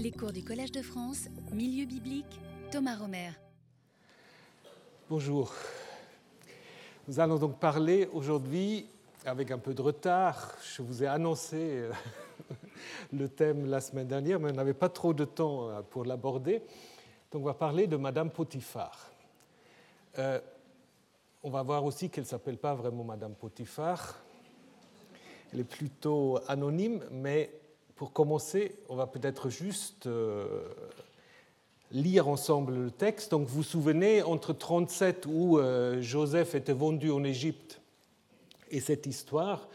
Les cours du Collège de France, Milieu biblique, Thomas Romer. Bonjour. Nous allons donc parler aujourd'hui, avec un peu de retard, je vous ai annoncé euh, le thème la semaine dernière, mais on n'avait pas trop de temps euh, pour l'aborder. Donc on va parler de Madame Potiphar. Euh, on va voir aussi qu'elle ne s'appelle pas vraiment Madame Potiphar. Elle est plutôt anonyme, mais pour commencer, on va peut-être juste euh, lire ensemble le texte. Donc vous vous souvenez, entre 37 où euh, Joseph était vendu en Égypte et cette histoire,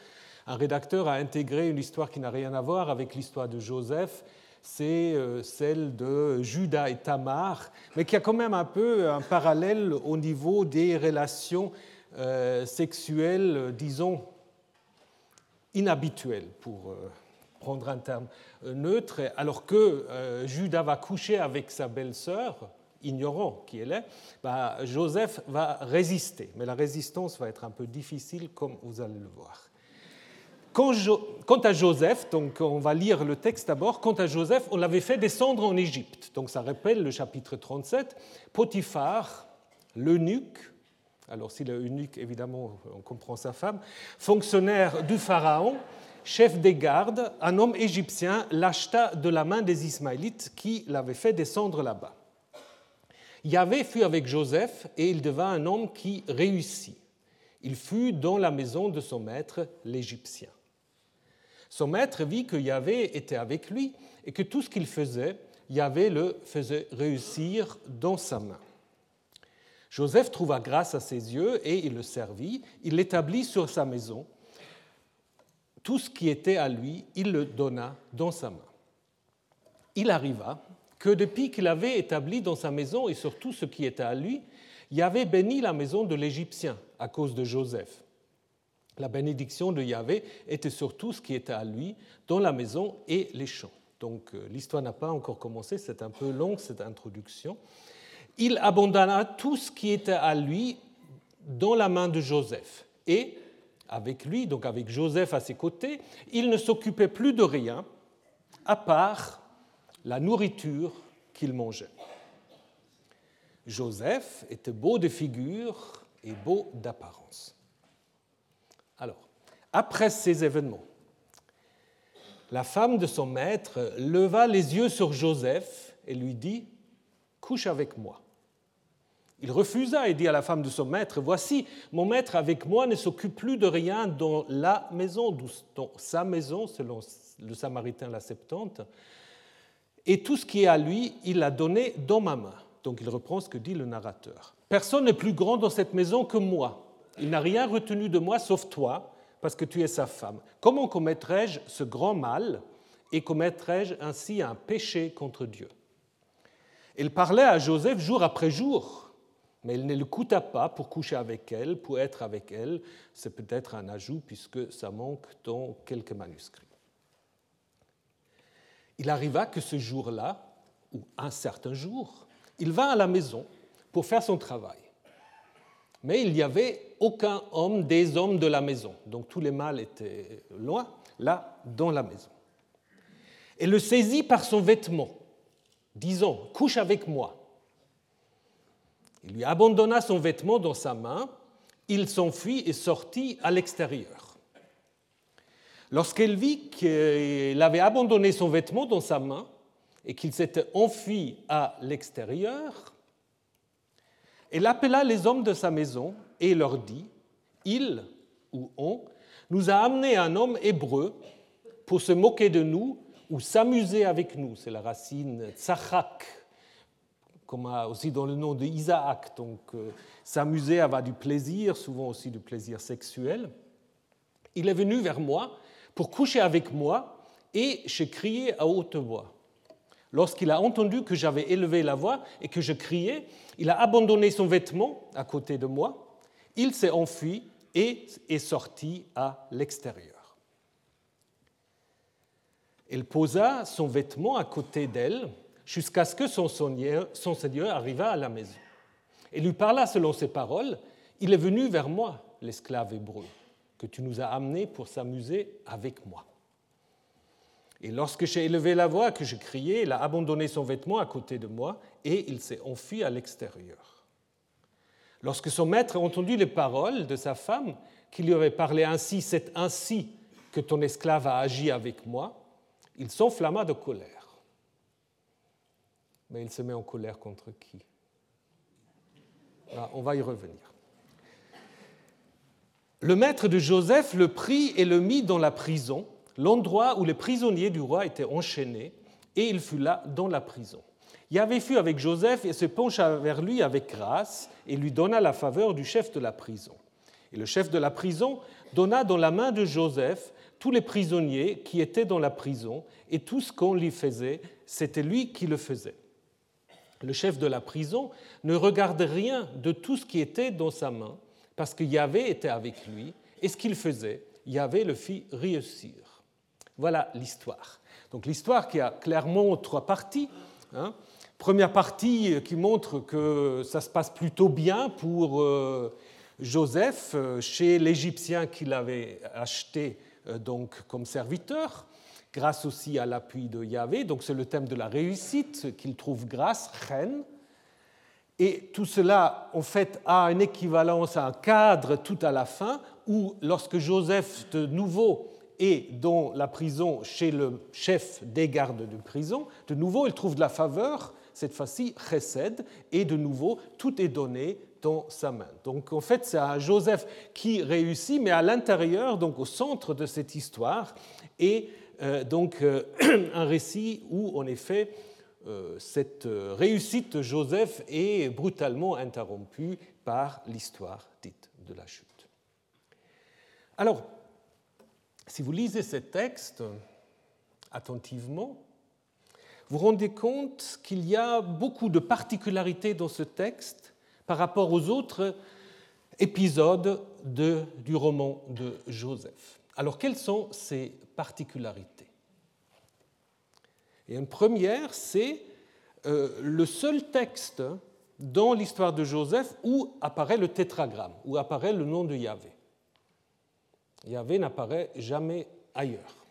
un rédacteur a intégré une histoire qui n'a rien à voir avec l'histoire de Joseph, c'est euh, celle de Judas et Tamar, mais qui a quand même un peu un parallèle au niveau des relations sexuelles, disons, inhabituelles pour prendre un terme euh, neutre, alors que euh, Judas va coucher avec sa belle-sœur, ignorant qui elle est, bah, Joseph va résister. Mais la résistance va être un peu difficile, comme vous allez le voir. Quant à Joseph, donc on va lire le texte d'abord, quant à Joseph, on l'avait fait descendre en Égypte. Donc ça rappelle le chapitre 37. Potiphar, l'eunuque, alors si l'eunuque, évidemment, on comprend sa femme, fonctionnaire du Pharaon, chef des gardes, un homme égyptien l'acheta de la main des Ismaélites qui l'avaient fait descendre là-bas. Yahvé fut avec Joseph et il devint un homme qui réussit. Il fut dans la maison de son maître, l'Égyptien. Son maître vit que Yahvé était avec lui et que tout ce qu'il faisait, Yahvé le faisait réussir dans sa main. Joseph trouva grâce à ses yeux et il le servit. Il l'établit sur sa maison tout ce qui était à lui, il le donna dans sa main. Il arriva que depuis qu'il avait établi dans sa maison et sur tout ce qui était à lui, il avait béni la maison de l'Égyptien à cause de Joseph. La bénédiction de Yahvé était sur tout ce qui était à lui, dans la maison et les champs. Donc euh, l'histoire n'a pas encore commencé, c'est un peu long cette introduction. Il abandonna tout ce qui était à lui dans la main de Joseph et avec lui, donc avec Joseph à ses côtés, il ne s'occupait plus de rien à part la nourriture qu'il mangeait. Joseph était beau de figure et beau d'apparence. Alors, après ces événements, la femme de son maître leva les yeux sur Joseph et lui dit, Couche avec moi. Il refusa et dit à la femme de son maître, Voici, mon maître avec moi ne s'occupe plus de rien dans la maison, dans sa maison, selon le Samaritain la Septante, et tout ce qui est à lui, il l'a donné dans ma main. Donc il reprend ce que dit le narrateur. Personne n'est plus grand dans cette maison que moi. Il n'a rien retenu de moi sauf toi, parce que tu es sa femme. Comment commettrais-je ce grand mal et commettrais-je ainsi un péché contre Dieu? Il parlait à Joseph jour après jour mais il ne le coûta pas pour coucher avec elle, pour être avec elle. C'est peut-être un ajout puisque ça manque dans quelques manuscrits. Il arriva que ce jour-là, ou un certain jour, il vint à la maison pour faire son travail. Mais il n'y avait aucun homme des hommes de la maison. Donc tous les mâles étaient loin, là, dans la maison. Et le saisit par son vêtement, disant, couche avec moi. Il lui abandonna son vêtement dans sa main, il s'enfuit et sortit à l'extérieur. Lorsqu'elle vit qu'il avait abandonné son vêtement dans sa main et qu'il s'était enfui à l'extérieur, elle appela les hommes de sa maison et leur dit, Il ou on nous a amené un homme hébreu pour se moquer de nous ou s'amuser avec nous. C'est la racine tzachak comme aussi dans le nom d'Isaac, donc euh, s'amuser, avoir du plaisir, souvent aussi du plaisir sexuel. Il est venu vers moi pour coucher avec moi et je criais à haute voix. Lorsqu'il a entendu que j'avais élevé la voix et que je criais, il a abandonné son vêtement à côté de moi, il s'est enfui et est sorti à l'extérieur. Elle posa son vêtement à côté d'elle jusqu'à ce que son seigneur, son arriva à la maison. Et lui parla selon ses paroles, Il est venu vers moi, l'esclave hébreu, que tu nous as amené pour s'amuser avec moi. Et lorsque j'ai élevé la voix, que je criais, il a abandonné son vêtement à côté de moi et il s'est enfui à l'extérieur. Lorsque son maître a entendu les paroles de sa femme, qui lui avait parlé ainsi, c'est ainsi que ton esclave a agi avec moi, il s'enflamma de colère. Mais il se met en colère contre qui? Ah, On va y revenir. Le maître de Joseph le prit et le mit dans la prison, l'endroit où les prisonniers du roi étaient enchaînés, et il fut là dans la prison. Yahvé fut avec Joseph et se pencha vers lui avec grâce et lui donna la faveur du chef de la prison. Et le chef de la prison donna dans la main de Joseph tous les prisonniers qui étaient dans la prison et tout ce qu'on lui faisait, c'était lui qui le faisait. Le chef de la prison ne regardait rien de tout ce qui était dans sa main parce que Yahvé était avec lui et ce qu'il faisait, Yahvé le fit réussir. Voilà l'histoire. Donc l'histoire qui a clairement trois parties. Hein. Première partie qui montre que ça se passe plutôt bien pour euh, Joseph euh, chez l'Égyptien qu'il avait acheté euh, donc comme serviteur, grâce aussi à l'appui de Yahvé. Donc c'est le thème de la réussite qu'il trouve grâce, reine. Et tout cela, en fait, a une équivalence à un cadre tout à la fin, où lorsque Joseph de nouveau est dans la prison chez le chef des gardes de prison, de nouveau il trouve de la faveur, cette fois-ci chesed, et de nouveau tout est donné dans sa main. Donc en fait, c'est un Joseph qui réussit, mais à l'intérieur, donc au centre de cette histoire, et donc euh, un récit où en effet euh, cette réussite de Joseph est brutalement interrompue par l'histoire dite de la chute. Alors, si vous lisez ce texte attentivement, vous vous rendez compte qu'il y a beaucoup de particularités dans ce texte par rapport aux autres épisodes du roman de Joseph. Alors quelles sont ces particularités? Et une première, c'est euh, le seul texte dans l'histoire de Joseph où apparaît le tétragramme, où apparaît le nom de Yahvé. Yahvé n'apparaît jamais ailleurs.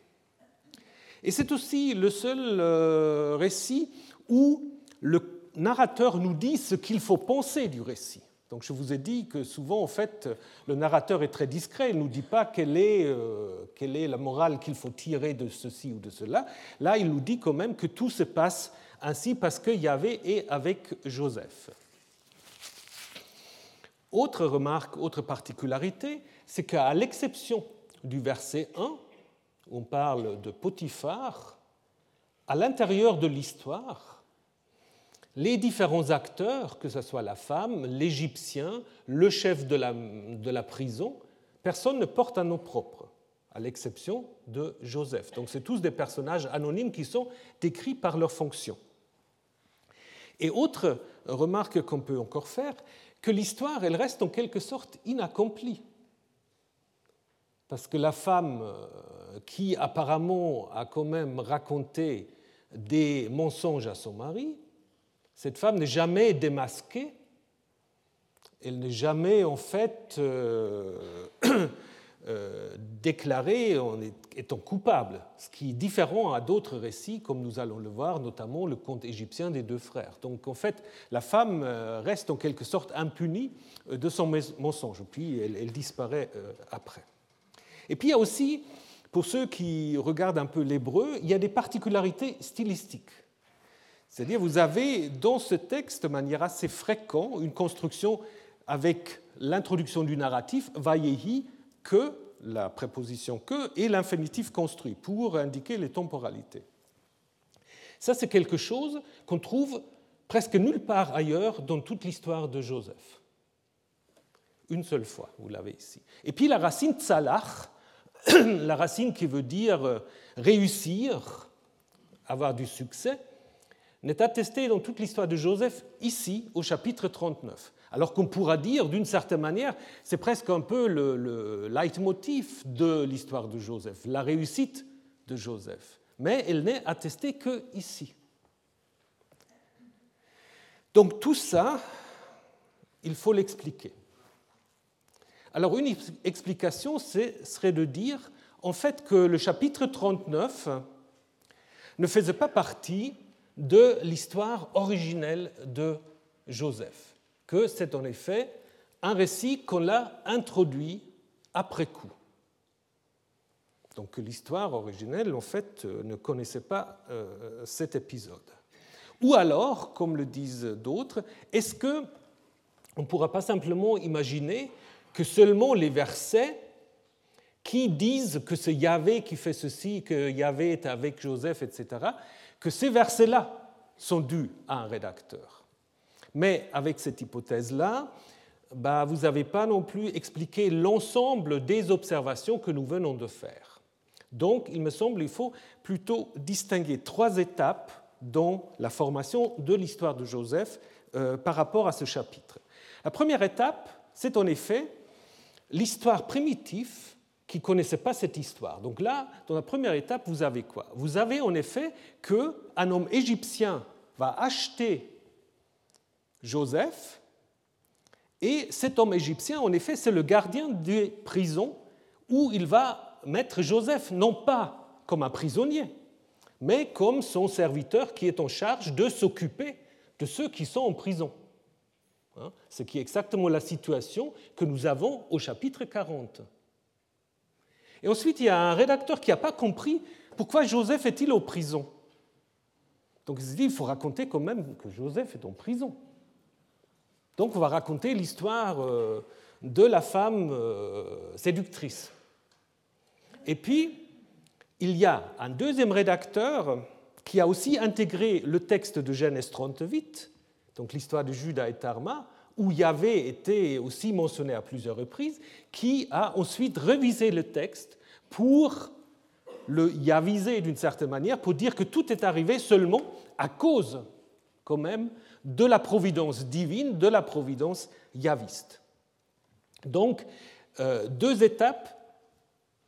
Et c'est aussi le seul euh, récit où le narrateur nous dit ce qu'il faut penser du récit. Donc je vous ai dit que souvent, en fait, le narrateur est très discret, il ne nous dit pas quelle est, euh, quelle est la morale qu'il faut tirer de ceci ou de cela. Là, il nous dit quand même que tout se passe ainsi parce que Yahvé est avec Joseph. Autre remarque, autre particularité, c'est qu'à l'exception du verset 1, où on parle de Potiphar, à l'intérieur de l'histoire, les différents acteurs, que ce soit la femme, l'Égyptien, le chef de la, prison, personne ne porte un nom propre, à l'exception de Joseph. Donc c'est tous des personnages anonymes qui sont décrits par leur fonction. Et autre remarque qu'on peut encore faire, que l'histoire, elle reste en quelque sorte inaccomplie. Parce que la femme euh, qui apparemment a quand même raconté des mensonges à son mari, cette femme n'est jamais démasquée, elle n'est jamais en fait euh, euh, déclarée en étant coupable, ce qui est différent à d'autres récits, comme nous allons le voir, notamment le conte égyptien des deux frères. Donc en fait, la femme euh, reste en quelque sorte impunie de son mensonge, puis elle, elle disparaît après. Et puis il y a aussi, pour ceux qui regardent un peu l'hébreu, il y a des particularités stylistiques. C'est-à-dire, vous avez dans ce texte, de manière assez fréquente, une construction avec l'introduction du narratif, vayehi, que, la préposition que, et l'infinitif construit, pour indiquer les temporalités. Ça, c'est quelque chose qu'on trouve presque nulle part ailleurs dans toute l'histoire de Joseph. Une seule fois, vous l'avez ici. Et puis la racine tsalach, la racine qui veut dire réussir, avoir du succès, n'est attesté dans toute l'histoire de Joseph ici, au chapitre 39. Alors qu'on pourra dire, d'une certaine manière, c'est presque un peu le, leitmotiv de l'histoire de Joseph, la réussite de Joseph. Mais elle n'est attestée que ici. Donc tout ça, il faut l'expliquer. Alors une explication serait de dire en fait que le chapitre 39 ne faisait pas partie de l'histoire originelle de Joseph, que c'est en effet un récit qu'on a introduit après coup. Donc l'histoire originelle, en fait, euh, ne connaissait pas euh, cet épisode. Ou alors, comme le disent d'autres, est-ce que on ne pourra pas simplement imaginer que seulement les versets qui disent que c'est Yahvé qui fait ceci, que Yahvé est avec Joseph, etc., que ces versets-là sont dus à un rédacteur. Mais avec cette hypothèse-là, bah, vous n'avez pas non plus expliqué l'ensemble des observations que nous venons de faire. Donc, il me semble qu'il faut plutôt distinguer trois étapes dans la formation de l'histoire de Joseph euh, par rapport à ce chapitre. La première étape, c'est en effet l'histoire primitive qui ne connaissait pas cette histoire. Donc là, dans la première étape, vous avez quoi? Vous avez en effet qu'un homme égyptien va acheter Joseph, et cet homme égyptien, en effet, c'est le gardien des prisons où il va mettre Joseph, non pas comme un prisonnier, mais comme son serviteur qui est en charge de s'occuper de ceux qui sont en prison. Hein, ce qui est exactement la situation que nous avons au chapitre 40. Et ensuite, il y a un rédacteur qui n'a pas compris pourquoi Joseph est-il en prison. Donc il se dit, il faut raconter quand même que Joseph est en prison. Donc on va raconter l'histoire euh, de la femme euh, séductrice. Et puis, il y a un deuxième rédacteur qui a aussi intégré le texte de Genèse 38, donc l'histoire de Judas et Tarma, où Yahvé était aussi mentionné à plusieurs reprises, qui a ensuite révisé le texte pour le yaviser d'une certaine manière, pour dire que tout est arrivé seulement à cause, quand même, de la providence divine, de la providence yaviste. Donc, euh, deux étapes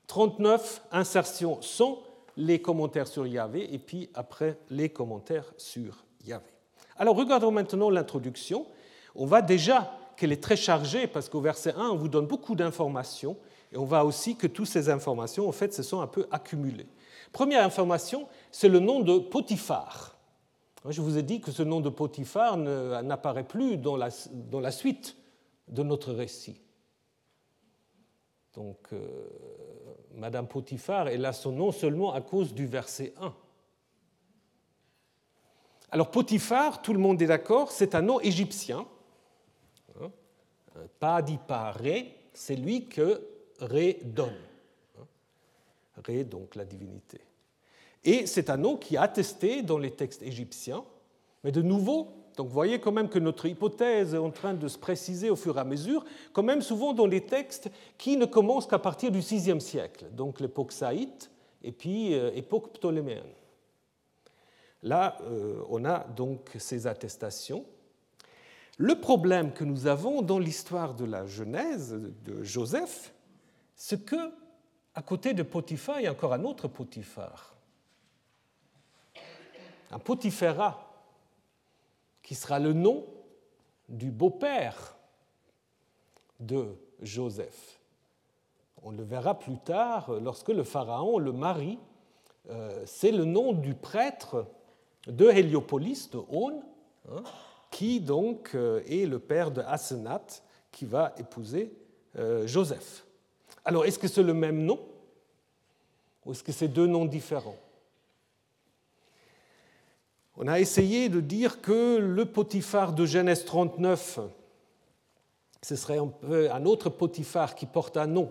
39 insertions sont les commentaires sur Yahvé et puis après les commentaires sur Yahvé. Alors regardons maintenant l'introduction. On voit déjà qu'elle est très chargée parce qu'au verset 1, on vous donne beaucoup d'informations et on voit aussi que toutes ces informations, en fait, se sont un peu accumulées. Première information, c'est le nom de Potiphar. Je vous ai dit que ce nom de Potiphar n'apparaît plus dans la, suite de notre récit. Donc, euh, Madame Potiphar est là son nom seulement à cause du verset 1. Alors Potiphar, tout le monde est d'accord, c'est un nom égyptien. Pas dit par Ré, c'est lui que Ré donne. Ré, donc la divinité. Et c'est un nom qui est attesté dans les textes égyptiens, mais de nouveau, donc vous voyez quand même que notre hypothèse est en train de se préciser au fur et à mesure, quand même souvent dans les textes qui ne commencent qu'à partir du VIe siècle, donc l'époque saïte et puis euh, ptoléméenne. Là, euh, on a donc ces attestations. Le problème que nous avons dans l'histoire de la Genèse de Joseph, c'est que à côté de Potiphar, il y a encore un autre Potiphar, un Potiphéra qui sera le nom du beau-père de Joseph. On le verra plus tard lorsque le pharaon le marie. Euh, c'est le nom du prêtre de Héliopolis, de On, hein, qui donc euh, est le père de Asenat, qui va épouser euh, Joseph. Alors, est-ce que c'est le même nom ou est-ce que c'est deux noms différents? On a essayé de dire que le Potiphar de Genèse 39, ce serait un, peu un autre Potiphar qui porte un nom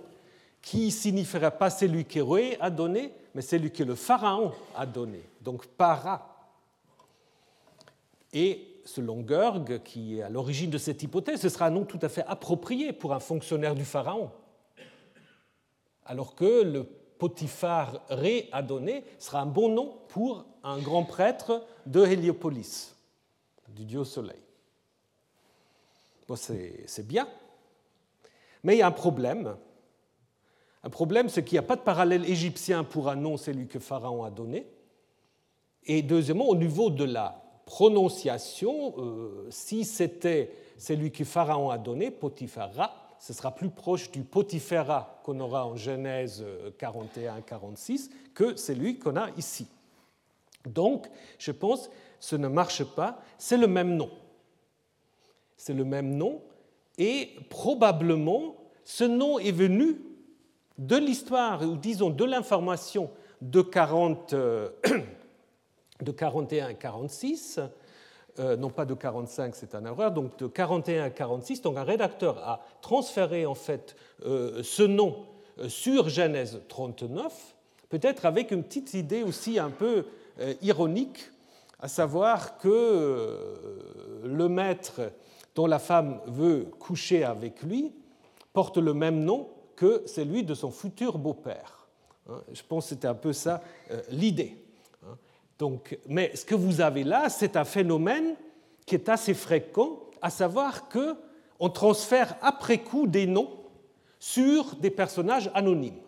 qui signifierait pas celui que a donné, mais celui que le Pharaon a donné, donc para. Et selon Gerg, qui est à l'origine de cette hypothèse, ce sera un nom tout à fait approprié pour un fonctionnaire du Pharaon. Alors que le Potiphar Ré a donné sera un bon nom pour un grand prêtre de Héliopolis, du dieu soleil. Bon, c'est bien, mais il y a un problème. Un problème, c'est qu'il n'y a pas de parallèle égyptien pour un nom, celui que Pharaon a donné. Et deuxièmement, au niveau de la prononciation, euh, si c'était celui que Pharaon a donné, Potiphara, ce sera plus proche du Potiphera qu'on aura en Genèse 41-46 que celui qu'on a ici. Donc, je pense, ce ne marche pas, c'est le même nom. C'est le même nom, et probablement, ce nom est venu de l'histoire, ou disons de l'information de, 40, euh, de 41 à 46, euh, non pas de 45, c'est un erreur, donc de 41 à 46. Donc un rédacteur a transféré en fait euh, ce nom sur Genèse 39, peut-être avec une petite idée aussi un peu ironique, à savoir que le maître dont la femme veut coucher avec lui porte le même nom que celui de son futur beau-père. Hein, je pense que c'était un peu ça l'idée. Donc, mais ce que vous avez là, c'est un phénomène qui est assez fréquent, à savoir qu'on transfère après coup des noms sur des personnages anonymes.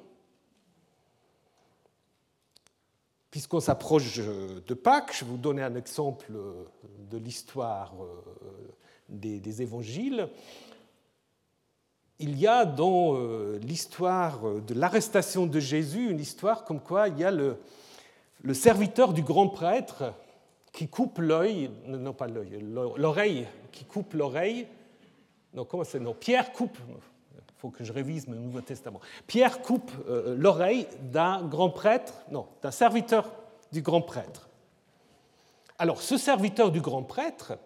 Puisqu'on s'approche de Pâques, je vais vous donner un exemple de l'histoire euh, des, évangiles. Il y a dans euh, l'histoire de l'arrestation de Jésus une histoire comme quoi il y a le, le serviteur du grand prêtre qui coupe l'œil, non pas l'œil, l'oreille, qui coupe l'oreille, non, comment c'est, non, Pierre coupe, il faut que je révise le Nouveau Testament, Pierre coupe euh, l'oreille d'un grand prêtre, non, d'un serviteur du grand prêtre. Alors, ce serviteur du grand prêtre,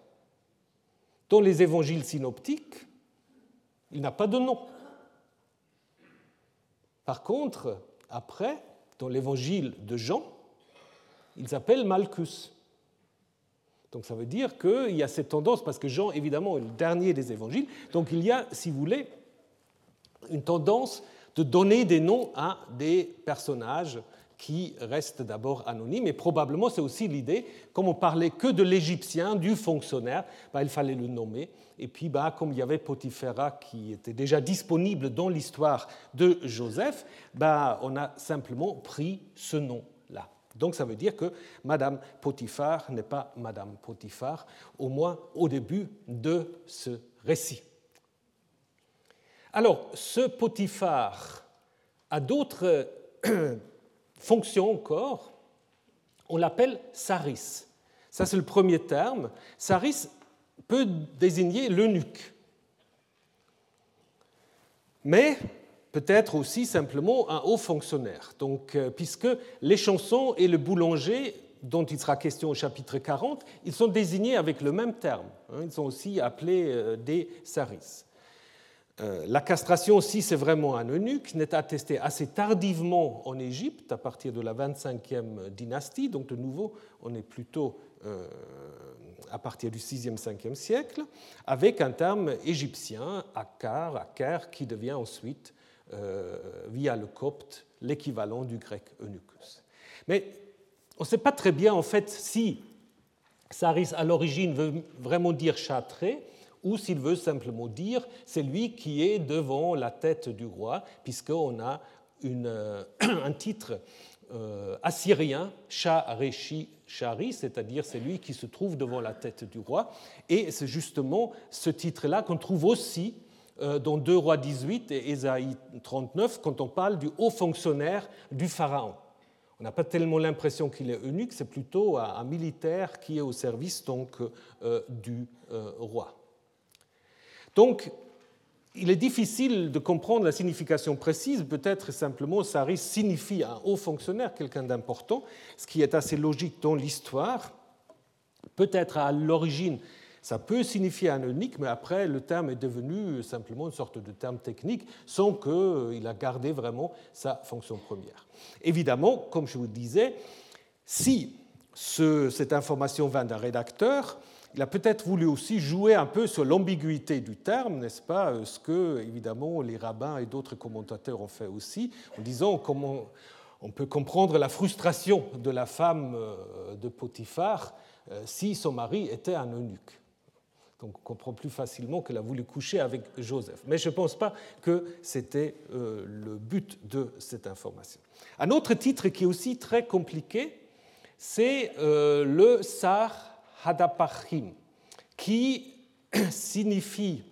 dans les évangiles synoptiques, il n'a pas de nom. Par contre, après, dans l'évangile de Jean, il s'appelle Malchus. Donc ça veut dire qu'il y a cette tendance, parce que Jean, évidemment, est le dernier des évangiles, donc il y a, si vous voulez, une tendance de donner des noms à des personnages qui restent d'abord anonymes, et probablement c'est aussi l'idée, comme on parlait que de l'Égyptien, du fonctionnaire, bah, il fallait le nommer, et puis bah, comme il y avait Potiphéra qui était déjà disponible dans l'histoire de Joseph, bah, on a simplement pris ce nom donc ça veut dire que Madame Potiphar n'est pas Madame Potiphar, au moins au début de ce récit. Alors, ce Potiphar a d'autres fonctions encore. On l'appelle Saris. Ça, c'est le premier terme. Saris peut désigner l'eunuque. Mais peut-être aussi simplement un haut fonctionnaire. Donc, euh, puisque les chansons et le boulanger, dont il sera question au chapitre 40, ils sont désignés avec le même terme. Hein. ils sont aussi appelés euh, des saris. Euh, la castration aussi, c'est vraiment un eunuque, n'est attesté assez tardivement en Égypte, à partir de la 25e dynastie, donc de nouveau, on est plutôt à partir du 6e, 5e siècle, avec un terme égyptien, akar, akar, qui devient ensuite via le copte, l'équivalent du grec eunuchus. Mais on ne sait pas très bien en fait si Saris à l'origine veut vraiment dire châtré ou s'il veut simplement dire c'est lui qui est devant la tête du roi, puisqu'on a euh, un titre euh, assyrien, Shareshi Shari, c'est-à-dire c'est lui qui se trouve devant la tête du roi. Et c'est justement ce titre-là qu'on trouve aussi euh, dans 2 Rois 18 et Ésaïe 39 quand on parle du haut fonctionnaire du Pharaon. On n'a pas tellement l'impression qu'il est eunuque, c'est plutôt un, militaire qui est au service donc, euh, du euh, roi. Donc, il est difficile de comprendre la signification précise. Peut-être simplement Saris signifie un haut fonctionnaire, quelqu'un d'important, ce qui est assez logique dans l'histoire. Peut-être à l'origine, ça peut signifier un eunuque, mais après, le terme est devenu simplement une sorte de terme technique, sans qu'il a gardé vraiment sa fonction première. Évidemment, comme je vous disais, si cette information vient d'un rédacteur, il a peut-être voulu aussi jouer un peu sur l'ambiguïté du terme, n'est-ce pas Ce que, évidemment, les rabbins et d'autres commentateurs ont fait aussi, en disant comment on peut comprendre la frustration de la femme euh, de Potiphar euh, si son mari était un eunuque. Donc on comprend plus facilement qu'elle a voulu coucher avec Joseph. Mais je ne pense pas que c'était euh, le but de cette information. Un autre titre qui est aussi très compliqué, c'est euh, le Sar Hadapachim, qui signifie,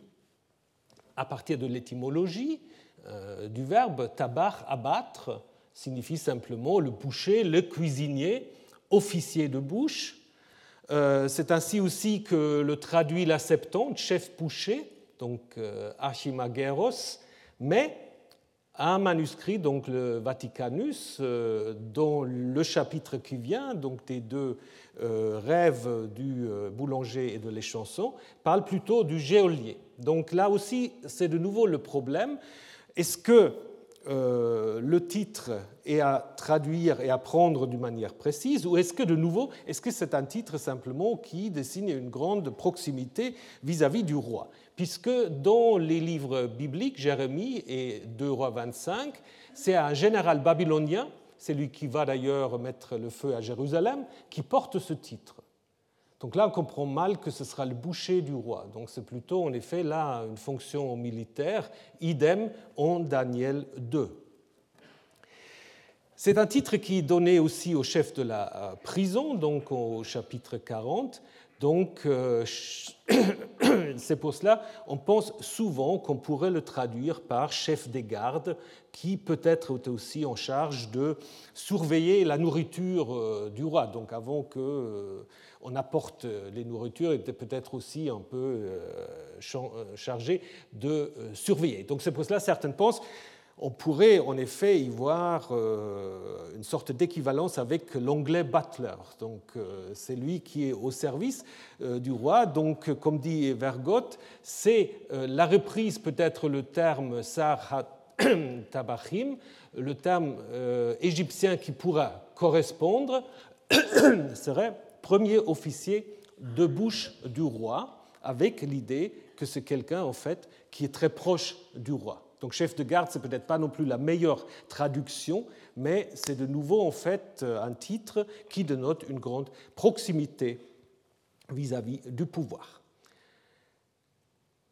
à partir de l'étymologie euh, du verbe tabar, abattre, signifie simplement le boucher, le cuisinier, officier de bouche. C'est ainsi aussi que le traduit la Septante, chef Pouché, donc Archimageros, mais un manuscrit, donc le Vaticanus, euh, dont le chapitre qui vient, donc des deux euh, rêves du euh, boulanger et de l'échanson, parle plutôt du géolier. Donc là aussi, c'est de nouveau le problème. Est-ce que le titre est à traduire et à prendre d'une manière précise, ou est-ce que de nouveau, est-ce que c'est un titre simplement qui dessine une grande proximité vis-à-vis -vis du roi? Puisque dans les livres bibliques, Jérémie et 2 rois 25, c'est un général babylonien, c'est lui qui va d'ailleurs mettre le feu à Jérusalem, qui porte ce titre. Donc là, on comprend mal que ce sera le boucher du roi. Donc c'est plutôt en effet là une fonction militaire, idem en Daniel 2. C'est un titre qui est donné aussi au chef de la euh, prison, donc au chapitre 40, donc, euh, c'est pour cela on pense souvent qu'on pourrait le traduire par chef des gardes, qui peut-être était aussi en charge de surveiller la nourriture euh, du roi. Donc, avant qu'on euh, apporte les nourritures, il était peut-être aussi un peu chargé de surveiller. Donc, c'est pour cela certaines pensent on pourrait en effet y voir euh, une sorte d'équivalence avec l'anglais butler. Donc, euh, c'est lui qui est au service euh, du roi. Donc, comme dit Vergotte, c'est la reprise, peut-être le terme Sar Tabachim, le terme égyptien qui pourra correspondre, serait premier officier de bouche du roi, avec l'idée que c'est quelqu'un en fait qui est très proche du roi. Donc chef de garde, c'est peut-être pas non plus la meilleure traduction, mais c'est de nouveau en fait un titre qui dénote une grande proximité vis-à-vis du pouvoir.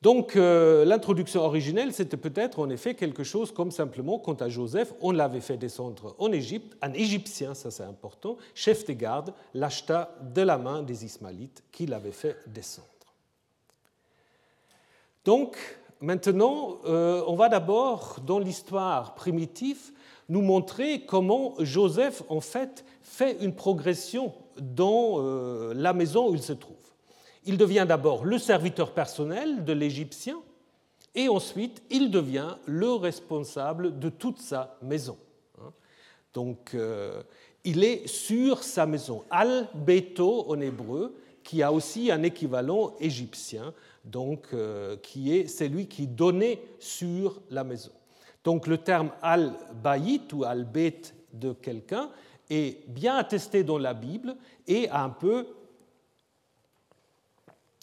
Donc euh, l'introduction originelle, c'était peut-être en effet quelque chose comme simplement, quant à Joseph, on l'avait fait descendre en Égypte, un Égyptien, ça c'est important, chef de garde, l'acheta de la main des Ismaélites qui l'avait fait descendre. Donc Maintenant, euh, on va d'abord, dans l'histoire primitive, nous montrer comment Joseph, en fait, fait une progression dans euh, la maison où il se trouve. Il devient d'abord le serviteur personnel de l'Égyptien, et ensuite, il devient le responsable de toute sa maison. Hein. Donc, euh, il est sur sa maison. Al-Beto en hébreu, qui a aussi un équivalent égyptien donc, euh, qui est celui qui donnait sur la maison. Donc le terme al-bayit ou al-bet de quelqu'un est bien attesté dans la Bible et a un peu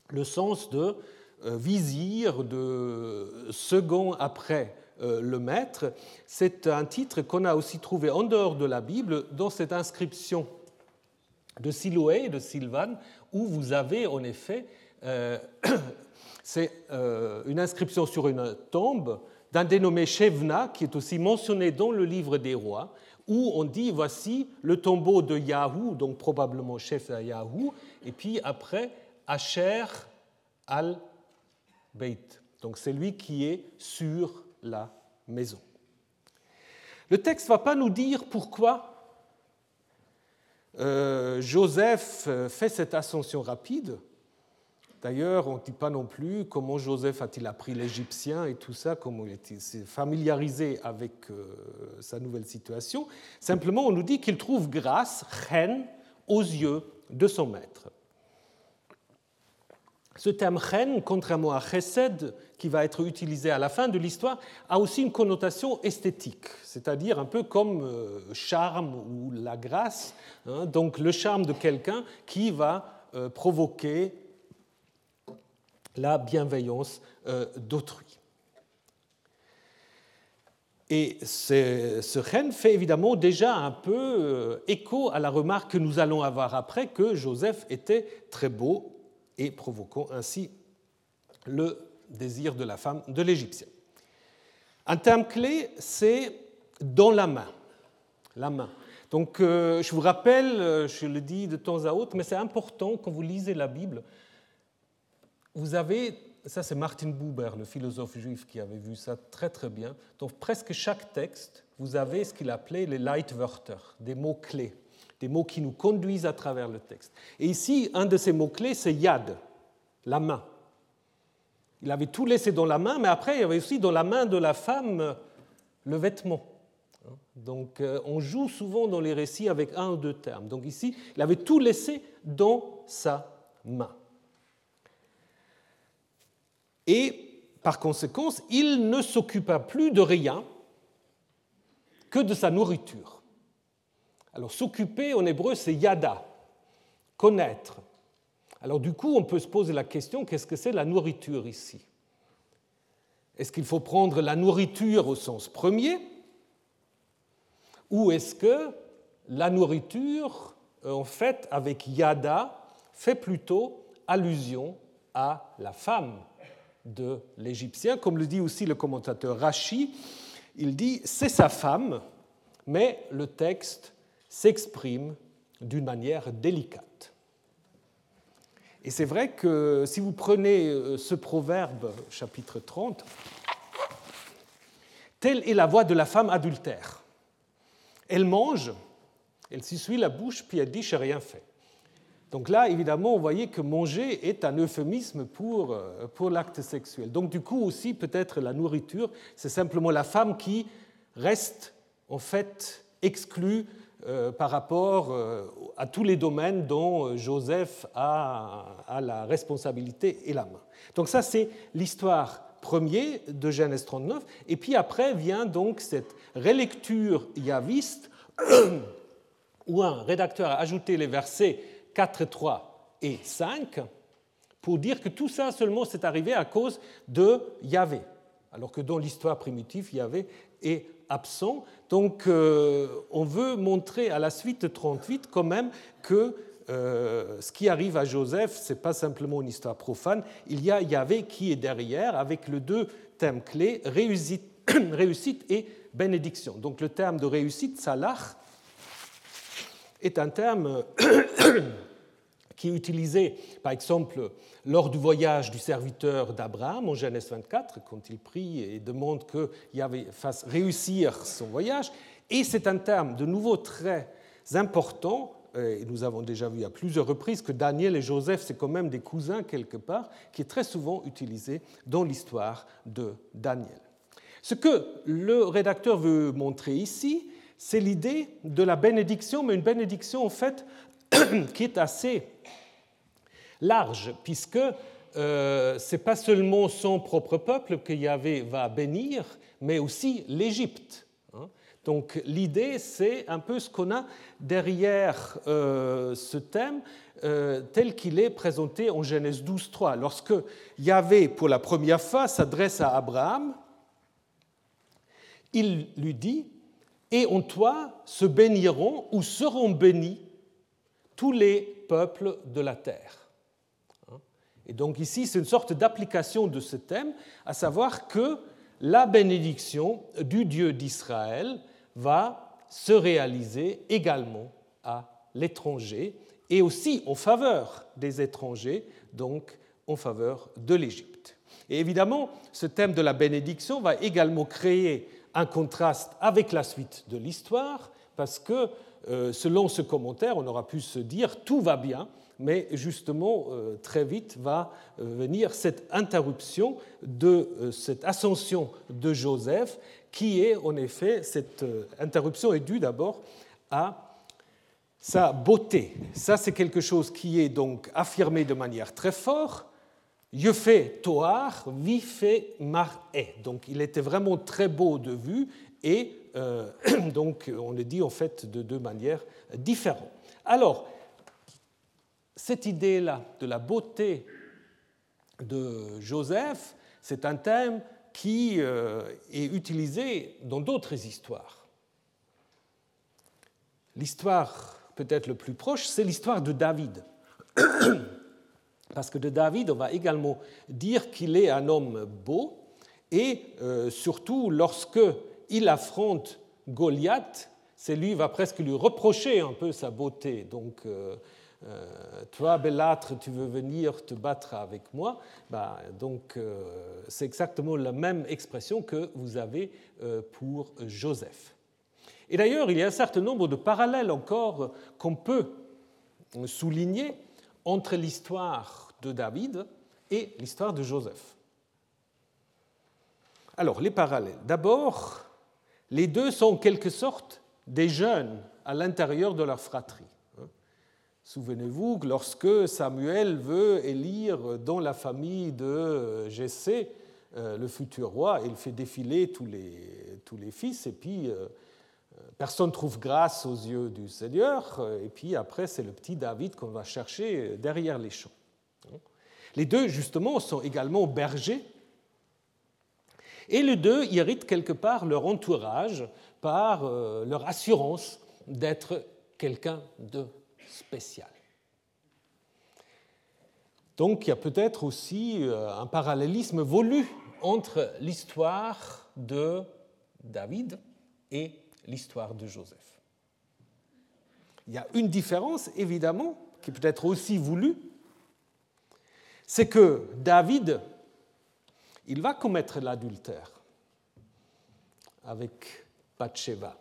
le sens de euh, vizir, de second après euh, le maître. C'est un titre qu'on a aussi trouvé en dehors de la Bible dans cette inscription de Siloé de Sylvane, où vous avez en effet c'est euh, une inscription sur une tombe d'un dénommé Shevna, qui est aussi mentionné dans le livre des rois, où on dit voici le tombeau de Yahou, donc probablement chef de Yahou, et puis après Asher al-Beit. Donc c'est lui qui est sur la maison. Le texte ne va pas nous dire pourquoi euh, Joseph fait cette ascension rapide. D'ailleurs, on ne dit pas non plus comment Joseph a-t-il appris l'égyptien et tout ça, comment il s'est familiarisé avec euh, sa nouvelle situation. Simplement, on nous dit qu'il trouve grâce, chen, aux yeux de son maître. Ce terme chen, contrairement à chesed, qui va être utilisé à la fin de l'histoire, a aussi une connotation esthétique, c'est-à-dire un peu comme euh, charme ou la grâce, hein. donc le charme de quelqu'un qui va euh, provoquer la bienveillance euh, d'autrui. Et ce reine fait évidemment déjà un peu euh, écho à la remarque que nous allons avoir après que Joseph était très beau et provoquant ainsi le désir de la femme de l'Égyptien. Un terme clé, c'est dans la main. La main. Donc euh, je vous rappelle, je le dis de temps à autre, mais c'est important quand vous lisez la Bible vous avez, ça c'est Martin Buber, le philosophe juif, qui avait vu ça très très bien. Dans presque chaque texte, vous avez ce qu'il appelait les Leitwörter, des mots-clés. des mots qui nous conduisent à travers le texte. Et ici, un de ces mots-clés, c'est yad, la main. Il avait tout laissé dans la main, mais après, il y avait aussi dans la main de la femme le vêtement. Donc, euh, on joue souvent dans les récits avec un ou deux termes. Donc, ici, il avait tout laissé dans sa main. Et par conséquent, il ne s'occupa plus de rien que de sa nourriture. Alors s'occuper en hébreu, c'est yada, connaître. Alors du coup, on peut se poser la question, qu'est-ce que c'est la nourriture ici? Est-ce qu'il faut prendre la nourriture au sens premier? Ou est-ce que la nourriture, en fait, avec yada, fait plutôt allusion à la femme? De l'Égyptien, comme le dit aussi le commentateur Rachi, il dit c'est sa femme, mais le texte s'exprime d'une manière délicate. Et c'est vrai que si vous prenez euh, ce proverbe, chapitre 30, telle est la voix de la femme adultère. Elle mange, elle s'essuie la bouche, puis elle dit j'ai rien fait. Donc là, évidemment, on voyait que manger est un euphémisme pour, euh, pour l'acte sexuel. Donc du coup aussi, peut-être la nourriture, c'est simplement la femme qui reste en fait exclue euh, par rapport euh, à tous les domaines dont Joseph a, a, la responsabilité et la main. Donc ça, c'est l'histoire première de Genèse 39. Et puis après vient donc cette relecture yaviste où un rédacteur a ajouté les versets 4, 3 et 5 pour dire que tout ça seulement s'est arrivé à cause de Yahvé, alors que dans l'histoire primitive, Yahvé est absent. Donc euh, on veut montrer à la suite 38 quand même que euh, ce qui arrive à Joseph, ce n'est pas simplement une histoire profane, il y a Yahvé qui est derrière avec les deux thèmes clés, réussite, réussite et bénédiction. Donc le terme de réussite, salah, est un terme qui est utilisé, par exemple, lors du voyage du serviteur d'Abraham en Genèse 24, quand il prie et demande qu'il fasse réussir son voyage. Et c'est un terme de nouveau très important, et nous avons déjà vu à plusieurs reprises que Daniel et Joseph, c'est quand même des cousins quelque part, qui est très souvent utilisé dans l'histoire de Daniel. Ce que le rédacteur veut montrer ici, c'est l'idée de la bénédiction, mais une bénédiction en fait qui est assez large, puisque euh, ce n'est pas seulement son propre peuple que Yahvé va bénir, mais aussi l'Égypte. Hein. Donc l'idée, c'est un peu ce qu'on a derrière euh, ce thème euh, tel qu'il est présenté en Genèse 12.3. Lorsque Yahvé, pour la première fois, s'adresse à Abraham, il lui dit, et en toi se béniront ou seront bénis tous les peuples de la terre. Hein? Et donc ici, c'est une sorte d'application de ce thème, à savoir que la bénédiction du Dieu d'Israël va se réaliser également à l'étranger et aussi en faveur des étrangers, donc en faveur de l'Égypte. Et évidemment, ce thème de la bénédiction va également créer un contraste avec la suite de l'histoire, parce que euh, selon ce commentaire, on aura pu se dire tout va bien, mais justement, euh, très vite va euh, venir cette interruption de cette ascension de Joseph, qui est en effet, cette interruption est due d'abord à sa beauté. Ça, c'est quelque chose qui est donc affirmé de manière très forte fait Toar, fait Mar'e. Donc il était vraiment très beau de vue et euh, donc on le dit en fait de deux manières différentes. Alors, cette idée-là de la beauté de Joseph, c'est un thème qui euh, est utilisé dans d'autres histoires. L'histoire peut-être le plus proche, c'est l'histoire de David. Parce que de David, on va également dire qu'il est un homme beau, et euh, surtout lorsque il affronte Goliath, c'est lui va presque lui reprocher un peu sa beauté. Donc, euh, euh, toi, belâtre, tu veux venir te battre avec moi bah, Donc, c'est exactement la même expression que vous avez pour Joseph. Et d'ailleurs, il y a un certain nombre de parallèles encore qu'on peut souligner entre l'histoire de David et l'histoire de Joseph. Alors, les parallèles. D'abord, les deux sont en quelque sorte des jeunes à l'intérieur de leur fratrie. Souvenez-vous que lorsque Samuel veut élire dans la famille de Jessé euh, le futur roi, il fait défiler tous les, fils, et puis euh, personne ne trouve grâce aux yeux du Seigneur, et puis après c'est le petit David qu'on va chercher derrière les champs. Les deux, justement, sont également bergers, et les deux héritent quelque part leur entourage par euh, leur assurance d'être quelqu'un de spécial. Donc il y a peut-être aussi euh, un parallélisme voulu entre l'histoire de David et l'histoire de Joseph. Il y a une différence, évidemment, qui peut être aussi voulue, c'est que David, il va commettre l'adultère avec Bathsheba,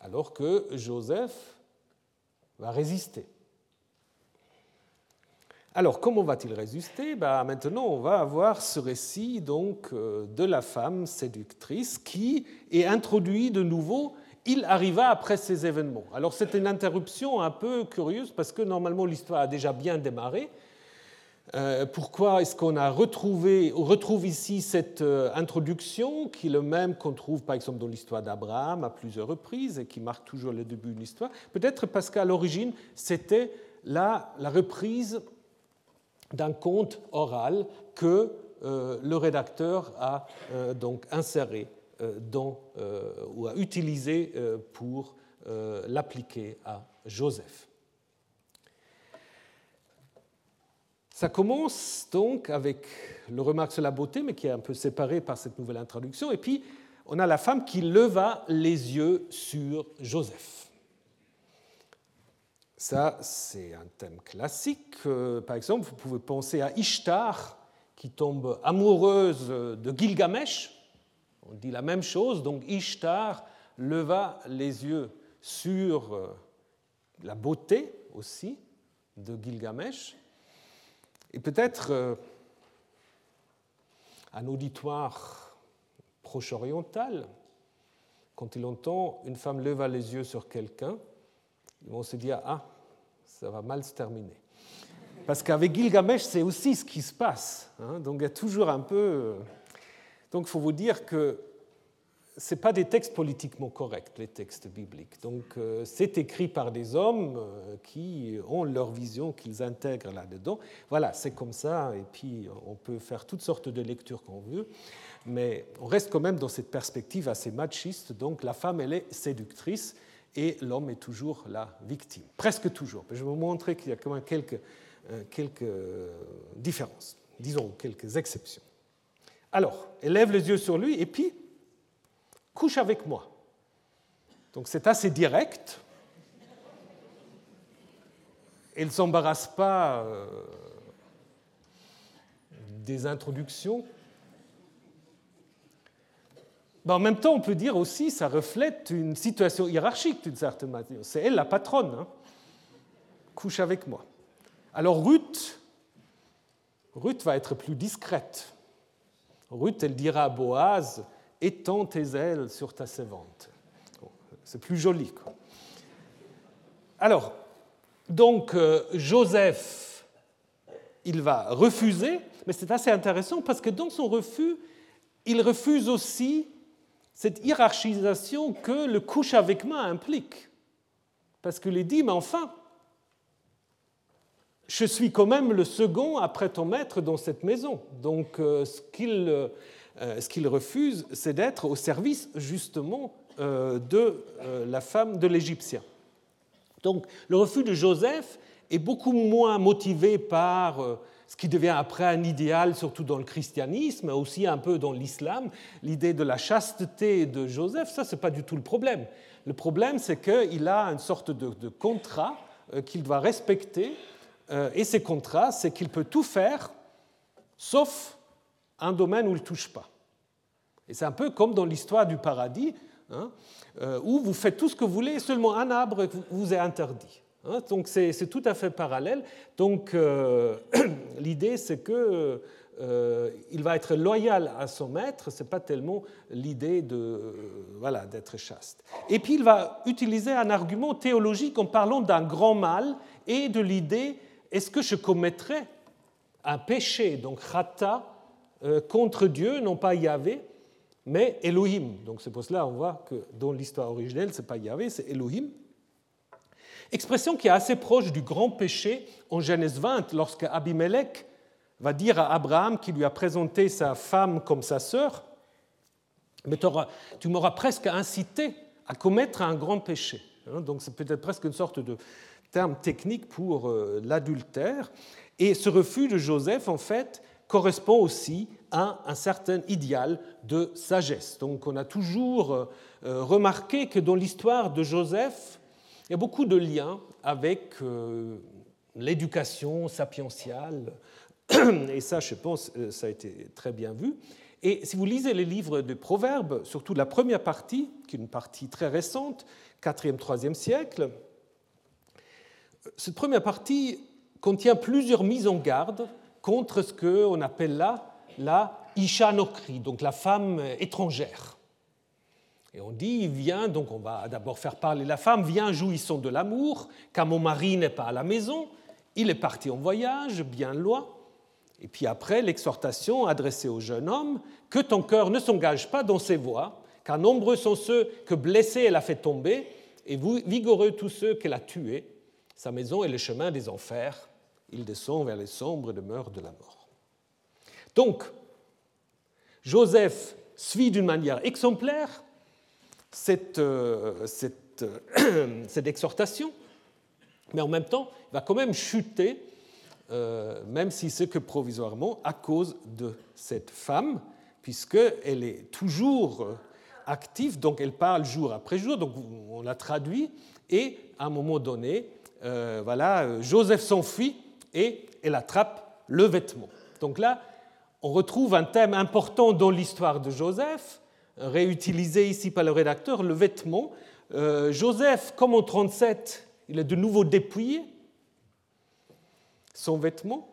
alors que Joseph va résister. Alors, comment va-t-il résister? Ben, Maintenant, on va avoir ce récit donc, euh, de la femme séductrice qui est introduit de nouveau. Il arriva après ces événements. Alors, c'est une interruption un peu curieuse parce que normalement, l'histoire a déjà bien démarré. Euh, pourquoi est-ce qu'on a retrouvé, retrouve ici cette euh, introduction qui est le même qu'on trouve par exemple dans l'histoire d'Abraham à plusieurs reprises et qui marque toujours le début d'une histoire? Peut-être parce qu'à l'origine, c'était la, la reprise d'un conte oral que euh, le rédacteur a donc inséré dans, ou a utilisé pour l'appliquer à Joseph. Ça commence donc avec le remarque sur la beauté, mais qui est un peu séparé par cette nouvelle introduction. Et puis, on a la femme qui leva les yeux sur Joseph. Ça, c'est un thème classique. Euh, par exemple, vous pouvez penser à Ishtar, qui tombe amoureuse de Gilgamesh. On dit la même chose. Donc, Ishtar leva les yeux sur euh, la beauté aussi de Gilgamesh. Et peut-être euh, un auditoire proche-oriental, quand il entend une femme lever les yeux sur quelqu'un, ils vont se dire Ah, ça va mal se terminer. Parce qu'avec Gilgamesh, c'est aussi ce qui se passe. Hein. donc il y a toujours un peu. Euh, donc il faut vous dire que ce pas des textes politiquement corrects, les textes bibliques. Donc euh, c'est écrit par des hommes euh, qui ont leur vision, qu'ils intègrent là-dedans. Voilà, c'est comme ça, et puis on peut faire toutes sortes de lectures qu'on veut, mais on reste quand même dans cette perspective assez machiste. Donc la femme, elle est séductrice, et l'homme est toujours la victime. Presque toujours. Je vais vous montrer qu'il y a quand même quelques, euh, quelques différences, disons quelques exceptions. Alors, elle lève les yeux sur lui, et puis couche avec moi. Donc c'est assez direct. Elle ne s'embarrasse pas euh, des introductions. En même temps, on peut dire aussi ça reflète une situation hiérarchique d'une certaine manière. C'est elle la patronne. Hein. Couche avec moi. Alors Ruth, Ruth va être plus discrète. Ruth, elle dira à Boaz, étends tes ailes sur ta servante. C'est plus joli. Quoi. Alors, donc euh, Joseph, il va refuser, mais c'est assez intéressant parce que dans son refus, il refuse aussi cette hiérarchisation que le couche avec main implique. Parce qu'il dit, mais enfin, je suis quand même le second après ton maître dans cette maison. Donc euh, ce qu'il euh, ce qu'il refuse, c'est d'être au service justement euh, de euh, la femme de l'Égyptien. Donc le refus de Joseph est beaucoup moins motivé par ce qui devient après un idéal, surtout dans le christianisme, aussi un peu dans l'islam, l'idée de la chasteté de Joseph, ça, ce n'est pas du tout le problème. Le problème, c'est qu'il a une sorte de, de contrat qu'il doit respecter, et ces contrats, c'est qu'il peut tout faire, sauf un domaine où il ne touche pas. Et c'est un peu comme dans l'histoire du paradis. hein, euh, où vous faites tout ce que vous voulez, seulement un arbre vous est interdit. Hein. donc c'est tout à fait parallèle. Donc euh, l'idée c'est que euh, il va être loyal à son maître, ce n'est pas tellement l'idée de voilà d'être chaste. Et puis il va utiliser un argument théologique en parlant d'un grand mal et de l'idée est-ce que je commettrais un péché, donc rata, contre Dieu, non pas Yahvé, mais Elohim. Donc c'est pour cela on voit que dans l'histoire originelle, ce n'est pas Yahvé, c'est Elohim. Expression qui est assez proche du grand péché en Genèse 20, lorsque Abimelech va dire à Abraham qui lui a présenté sa femme comme sa sœur, mais tu m'auras presque incité à commettre un grand péché. Hein, donc c'est peut-être presque une sorte de terme technique pour euh, l'adultère. Et ce refus de Joseph, en fait, correspond aussi à un certain idéal de sagesse. Donc on a toujours euh, remarqué que dans l'histoire de Joseph, il y a beaucoup de liens avec euh, l'éducation sapientiale, et ça, je pense, euh, ça a été très bien vu. Et si vous lisez les livres de Proverbes, surtout la première partie, qui est une partie très récente, 4e, 3e siècle, cette première partie contient plusieurs mises en garde contre ce qu'on appelle là la Isha Nokri, donc la femme étrangère. Et on dit, viens, donc on va d'abord faire parler la femme, viens, jouissons de l'amour, car mon mari n'est pas à la maison, il est parti en voyage, bien loin. Et puis après, l'exhortation adressée au jeune homme, que ton cœur ne s'engage pas dans ses voies, car nombreux sont ceux que blessés elle a fait tomber, et vigoureux tous ceux qu'elle a tués. Sa maison est le chemin des enfers, il descend vers les sombres demeures de la mort. Donc, Joseph suit d'une manière exemplaire cette, euh, cette, euh, cette, exhortation, mais en même temps, il va quand même chuter, euh, même si c'est que provisoirement, à cause de cette femme, puisqu'elle est toujours active, donc elle parle jour après jour, donc on la traduit, et à un moment donné, voilà, Joseph s'enfuit et elle attrape le vêtement. Donc là, on retrouve un thème important dans l'histoire de Joseph, réutilisé ici par le rédacteur, le vêtement. Euh, Joseph, comme en 37, il est de nouveau dépouillé, son vêtement,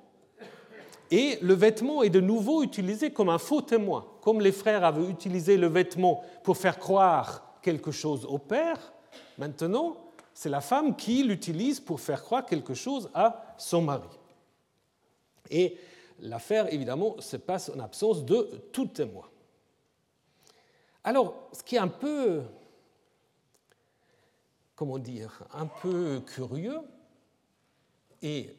et le vêtement est de nouveau utilisé comme un faux témoin. Comme les frères avaient utilisé le vêtement pour faire croire quelque chose au père, maintenant, c'est la femme qui l'utilise pour faire croire quelque chose à son mari. Et l'affaire, évidemment, se passe en absence de tout témoin. Alors, ce qui est un peu, comment dire, un peu curieux, et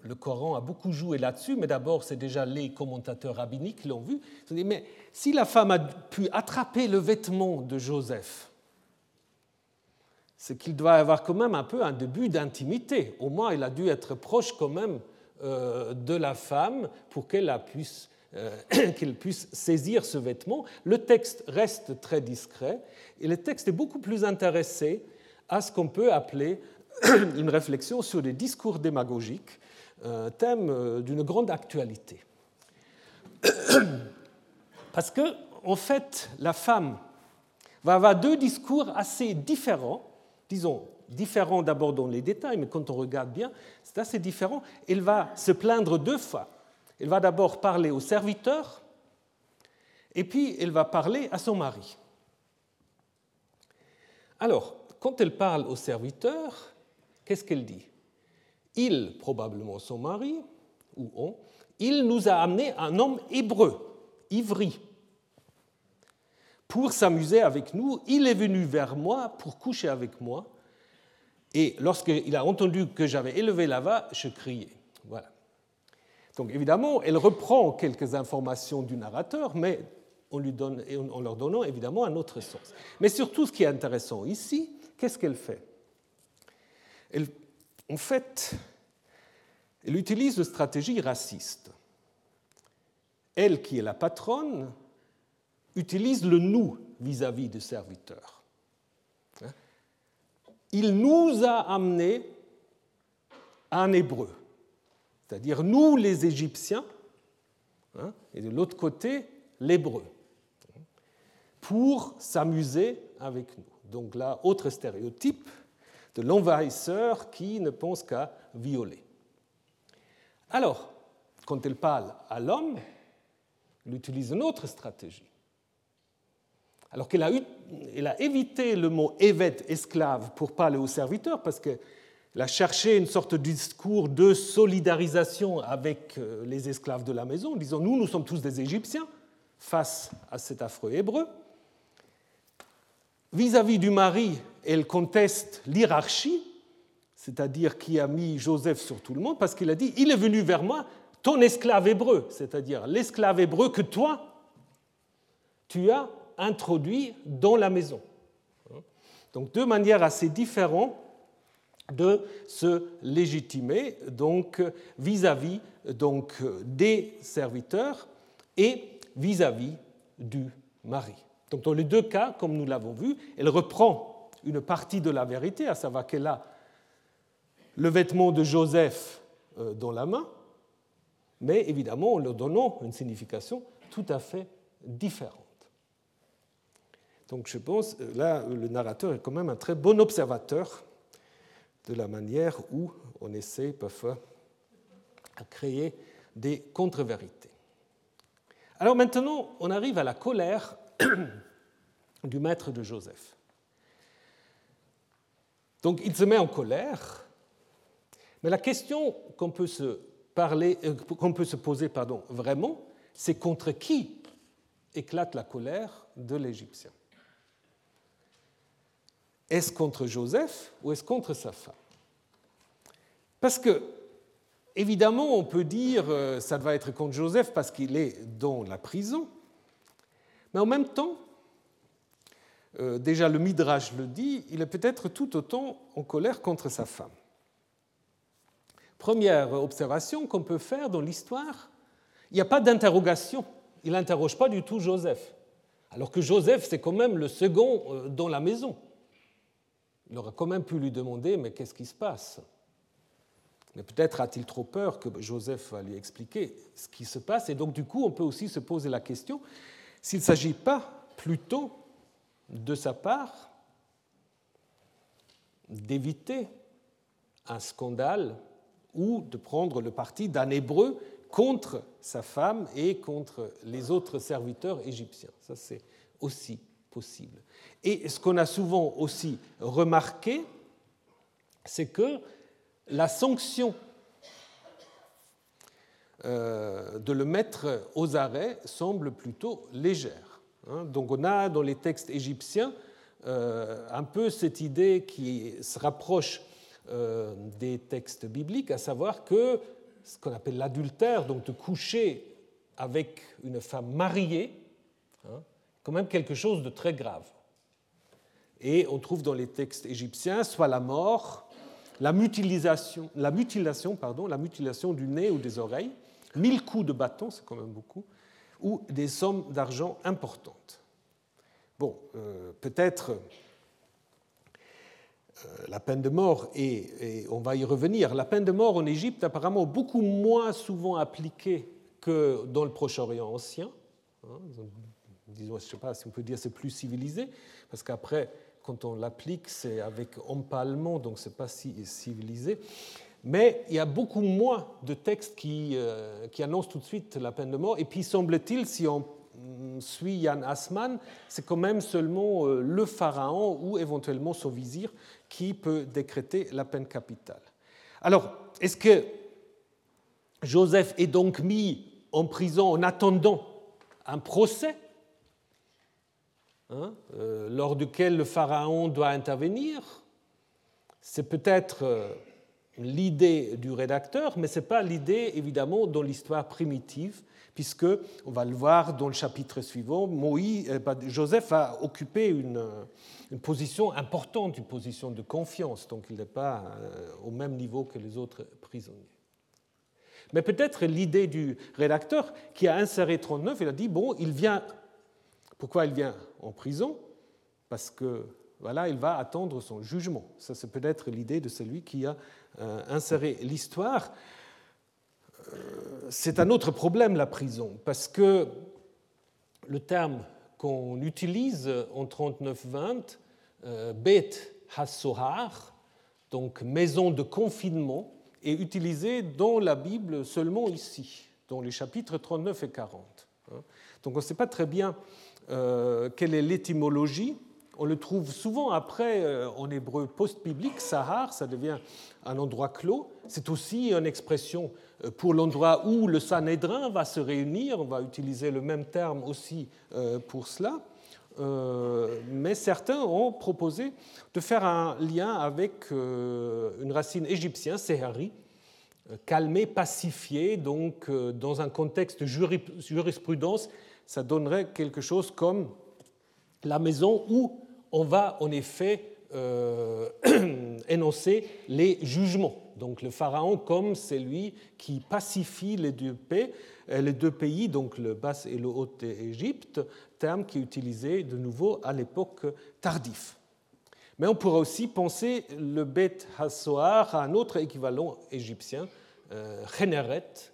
le Coran a beaucoup joué là-dessus, mais d'abord, c'est déjà les commentateurs rabbiniques qui l'ont vu. mais si la femme a pu attraper le vêtement de Joseph, c'est qu'il doit avoir quand même un peu un début d'intimité. Au moins, il a dû être proche quand même euh, de la femme pour qu'elle puisse, euh, qu'elle puisse saisir ce vêtement. Le texte reste très discret et le texte est beaucoup plus intéressé à ce qu'on peut appeler une réflexion sur les discours démagogiques, un thème d'une grande actualité. Parce que, en fait, la femme va avoir deux discours assez différents disons, différent d'abord dans les détails, mais quand on regarde bien, c'est assez différent. Elle va se plaindre deux fois. Elle va d'abord parler au serviteur, et puis elle va parler à son mari. Alors, quand elle parle au serviteur, qu'est-ce qu'elle dit? Il, probablement son mari, ou on, il nous a amené un homme hébreu, ivri, pour s'amuser avec nous. Il est venu vers moi pour coucher avec moi. Et lorsqu'il a entendu que j'avais élevé la voix, je criais. Voilà. Donc évidemment, elle reprend quelques informations du narrateur, mais on lui donne, en leur donnant évidemment un autre sens. Mais surtout, ce qui est intéressant ici, qu'est-ce qu'elle fait? Elle, En fait, elle utilise une stratégie raciste. Elle, qui est la patronne, utilise le nous vis-à-vis du serviteur. Hein? Il nous a amené un hébreu, c'est-à-dire nous les Égyptiens, hein, et de l'autre côté l'hébreu, pour s'amuser avec nous. Donc là, autre stéréotype de l'envahisseur qui ne pense qu'à violer. Alors, quand elle parle à l'homme, elle utilise une autre stratégie. Alors qu'elle a, évité le mot évêque esclave pour parler aux serviteurs, parce qu'elle a cherché une sorte de discours de solidarisation avec euh, les esclaves de la maison, disant nous, nous sommes tous des Égyptiens face à cet affreux hébreu. Vis-à-vis du mari, elle conteste l'hierarchie, c'est-à-dire qui a mis Joseph sur tout le monde, parce qu'il a dit il est venu vers moi, ton esclave hébreu, c'est-à-dire l'esclave hébreu que toi, tu as introduit dans la maison. Donc deux manières assez différentes de se légitimer vis-à-vis des serviteurs et vis-à-vis du mari. Donc dans les deux cas, comme nous l'avons vu, elle reprend une partie de la vérité, à savoir qu'elle a le vêtement de Joseph euh, dans la main, mais évidemment en leur donnant une signification tout à fait différente. Donc je pense, euh, là, le narrateur est quand même un très bon observateur de la manière où on essaie parfois à créer des contre-vérités. Alors maintenant, on arrive à la colère du maître de Joseph. Donc il se met en colère, mais la question qu'on peut se, euh, qu'on peut se poser pardon, vraiment, c'est contre qui éclate la colère de l'Égyptien? Est-ce contre Joseph ou est-ce contre sa femme? Parce que, évidemment, on peut dire euh, ça va être contre Joseph parce qu'il est dans la prison, mais en même temps, euh, déjà le Midrash le dit, il est peut-être tout autant en colère contre sa femme. Première observation qu'on peut faire dans l'histoire, il n'y a pas d'interrogation. Il n'interroge pas du tout Joseph. Alors que Joseph, c'est quand même le second euh, dans la maison. Il aurait quand même pu lui demander, mais qu'est-ce qui se passe? Mais peut-être a-t-il trop peur que Joseph va lui expliquer ce qui se passe. Et donc, du coup, on peut aussi se poser la question s'il ne s'agit pas plutôt de sa part d'éviter un scandale ou de prendre le parti d'un Hébreu contre sa femme et contre les autres serviteurs égyptiens. Ça, c'est aussi Et ce qu'on a souvent aussi remarqué, c'est que la sanction euh, de le mettre aux arrêts semble plutôt légère. Hein. Donc on a dans les textes égyptiens euh, un peu cette idée qui se rapproche euh, des textes bibliques, à savoir que ce qu'on appelle l'adultère, donc de coucher avec une femme mariée, hein, quand même quelque chose de très grave. Et on trouve dans les textes égyptiens soit la mort, la mutilation, la mutilation, pardon, la mutilation du nez ou des oreilles, mille coups de bâton, c'est quand même beaucoup, ou des sommes d'argent importantes. Bon, euh, peut-être euh, la peine de mort, et, on va y revenir, la peine de mort en Égypte apparemment beaucoup moins souvent appliquée que dans le Proche-Orient ancien. Hein, disons, je ne sais pas si on peut dire c'est plus civilisé, parce qu'après, quand on l'applique, c'est avec empalement, donc ce n'est pas si civilisé. Mais il y a beaucoup moins de textes qui, euh, qui annoncent tout de suite la peine de mort. Et puis, semble-t-il, si on suit Yann Asman, c'est quand même seulement euh, le pharaon ou éventuellement son vizir qui peut décréter la peine capitale. Alors, est-ce que Joseph est donc mis en prison en attendant un procès hein, euh, lors duquel le pharaon doit intervenir C'est peut-être euh, l'idée du rédacteur, mais ce n'est pas l'idée évidemment dans l'histoire primitive, puisque, on va le voir dans le chapitre suivant, Moïse, euh, Joseph a occupé une, une position importante, une position de confiance, donc il n'est pas au même niveau que les autres prisonniers. Mais peut-être l'idée du rédacteur qui a inséré 39, il a dit, bon, il vient, pourquoi il vient en prison Parce que, voilà, il va attendre son jugement. Ça, c'est peut-être l'idée de celui qui a euh, inséré l'histoire. Euh, c'est un autre problème, la prison, parce que le terme qu'on utilise en 39-20, euh, Bet Hassohar, donc maison de confinement, est utilisé dans la Bible seulement ici, dans les chapitres 39 et 40. Hein. Donc on ne sait pas très bien euh, quelle est l'étymologie? On le trouve souvent après euh, en hébreu post-biblique, Sahar, ça devient un endroit clos. C'est aussi une expression euh, pour l'endroit où le Sanhédrin va se réunir. On va utiliser le même terme aussi pour cela. mais certains ont proposé de faire un lien avec une racine égyptienne, Sehari, calmer, pacifier, donc dans un contexte jurisprudence ça donnerait quelque chose comme la maison où on va en effet euh, énoncer les jugements. Donc le pharaon comme celui qui pacifie les deux, pays, euh, les deux pays, donc le bas et le haut Égypte, terme qui est utilisé de nouveau à l'époque tardive. Mais on pourrait aussi penser le Bet Hassoar à un autre équivalent égyptien, euh,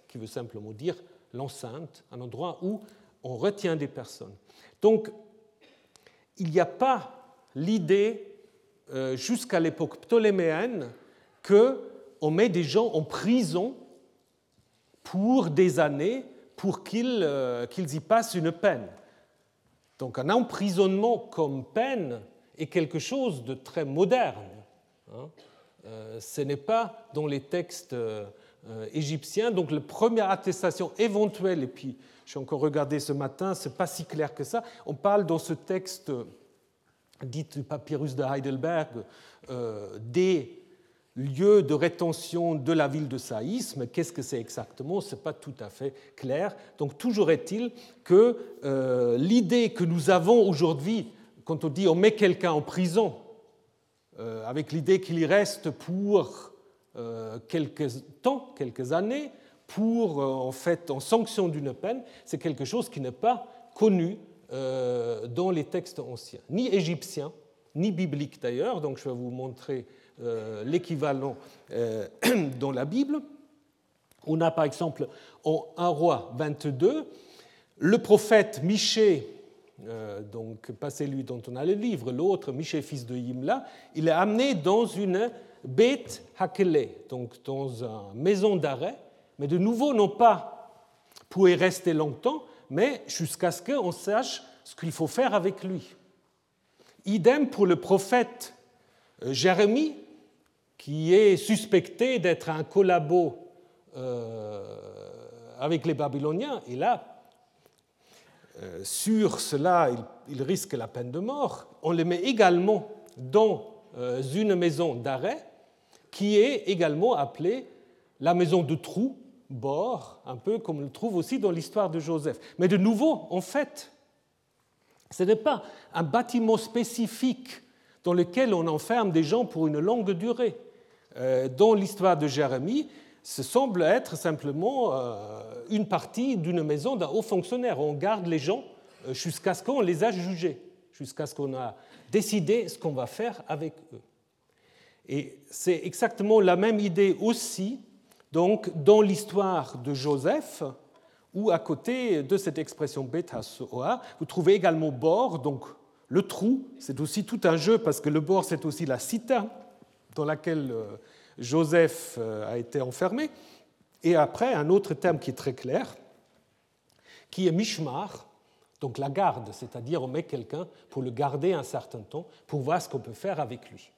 qui veut simplement dire l'enceinte, un endroit où on retient des personnes. Donc, il n'y a pas l'idée, euh, jusqu'à l'époque ptoléméenne, qu'on met des gens en prison pour des années pour qu'ils euh, y passent une peine. Donc un emprisonnement comme peine est quelque chose de très moderne. Hein. Euh, ce n'est pas dans les textes égyptiens. Donc la première attestation éventuelle, et puis j'ai encore regardé ce matin, c'est pas si clair que ça. On parle dans ce texte dit du papyrus de Heidelberg euh, des lieux de rétention de la ville de Saïs, mais qu'est-ce que c'est exactement? Ce n'est pas tout à fait clair. Donc toujours est-il que euh, l'idée que nous avons aujourd'hui, quand on dit on met quelqu'un en prison, euh, avec l'idée qu'il y reste pour quelques temps, quelques années, pour, euh, en fait, en sanction d'une peine, c'est quelque chose qui n'est pas connu euh, dans les textes anciens, ni égyptiens, ni bibliques d'ailleurs. Donc je vais vous montrer euh, l'équivalent dans la Bible. On a par exemple en 1 roi 22 le prophète Michée, donc pas celui dont on a le livre, l'autre, Michée fils de Yimla, il est amené dans une bête Hakele, donc dans une maison d'arrêt mais de nouveau non pas pour y rester longtemps, mais jusqu'à ce qu'on sache ce qu'il faut faire avec lui. Idem pour le prophète euh, Jérémie, qui est suspecté d'être un collabo euh, avec les Babyloniens, et là, euh, sur cela, il, risque la peine de mort. On le met également dans une maison d'arrêt, qui est également appelée la maison de trou bord, un peu comme on le trouve aussi dans l'histoire de Joseph. Mais de nouveau, en fait, ce n'est pas un bâtiment spécifique dans lequel on enferme des gens pour une longue durée. Euh, dans l'histoire de Jérémie, ce semble être simplement euh, une partie d'une maison d'un haut fonctionnaire. On garde les gens euh, jusqu'à ce qu'on les a jugés, jusqu'à ce qu'on a décidé ce qu'on va faire avec eux. Et c'est exactement la même idée aussi donc dans l'histoire de Joseph, où à côté de cette expression beta soa, vous trouvez également bord, donc le trou, c'est aussi tout un jeu parce que le bord c'est aussi la cita dans laquelle euh, Joseph euh, a été enfermé, et après un autre terme qui est très clair, qui est mishmar, donc la garde, c'est-à-dire on met quelqu'un pour le garder un certain temps, pour voir ce qu'on peut faire avec lui.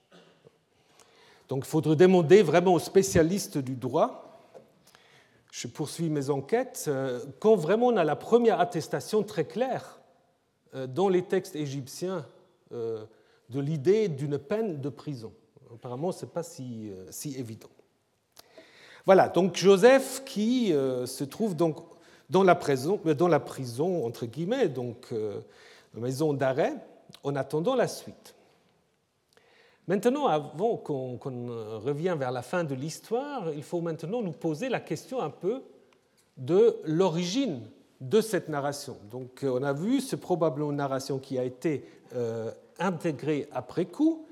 Donc il faudrait demander vraiment aux spécialistes du droit. Je poursuis mes enquêtes. Euh, quand vraiment on a la première attestation très claire euh, dans les textes égyptiens euh, de l'idée d'une peine de prison. Apparemment, ce n'est pas si, si, évident. Voilà, donc Joseph qui se trouve donc dans la prison, dans la prison entre guillemets, donc maison d'arrêt, en attendant la suite. Maintenant, avant qu'on revienne vers la fin de l'histoire, il faut maintenant nous poser la question un peu de l'origine de cette narration. Donc, on a vu, c'est probablement une narration qui a été euh, intégrée après coup,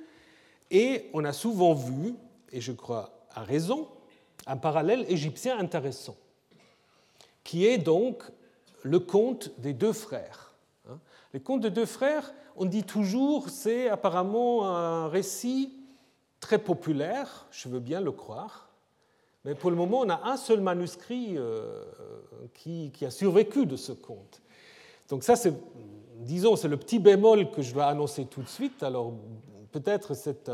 et on a souvent vu, et je crois à raison, un parallèle égyptien intéressant, qui est donc le conte des deux frères. Hein. Les contes de deux frères, on dit toujours, c'est apparemment un récit très populaire, je veux bien le croire, mais pour le moment, on a un seul manuscrit euh, qui, a survécu de ce conte. Donc ça, c'est, disons, c'est le petit bémol que je vais annoncer tout de suite. Alors peut-être c'est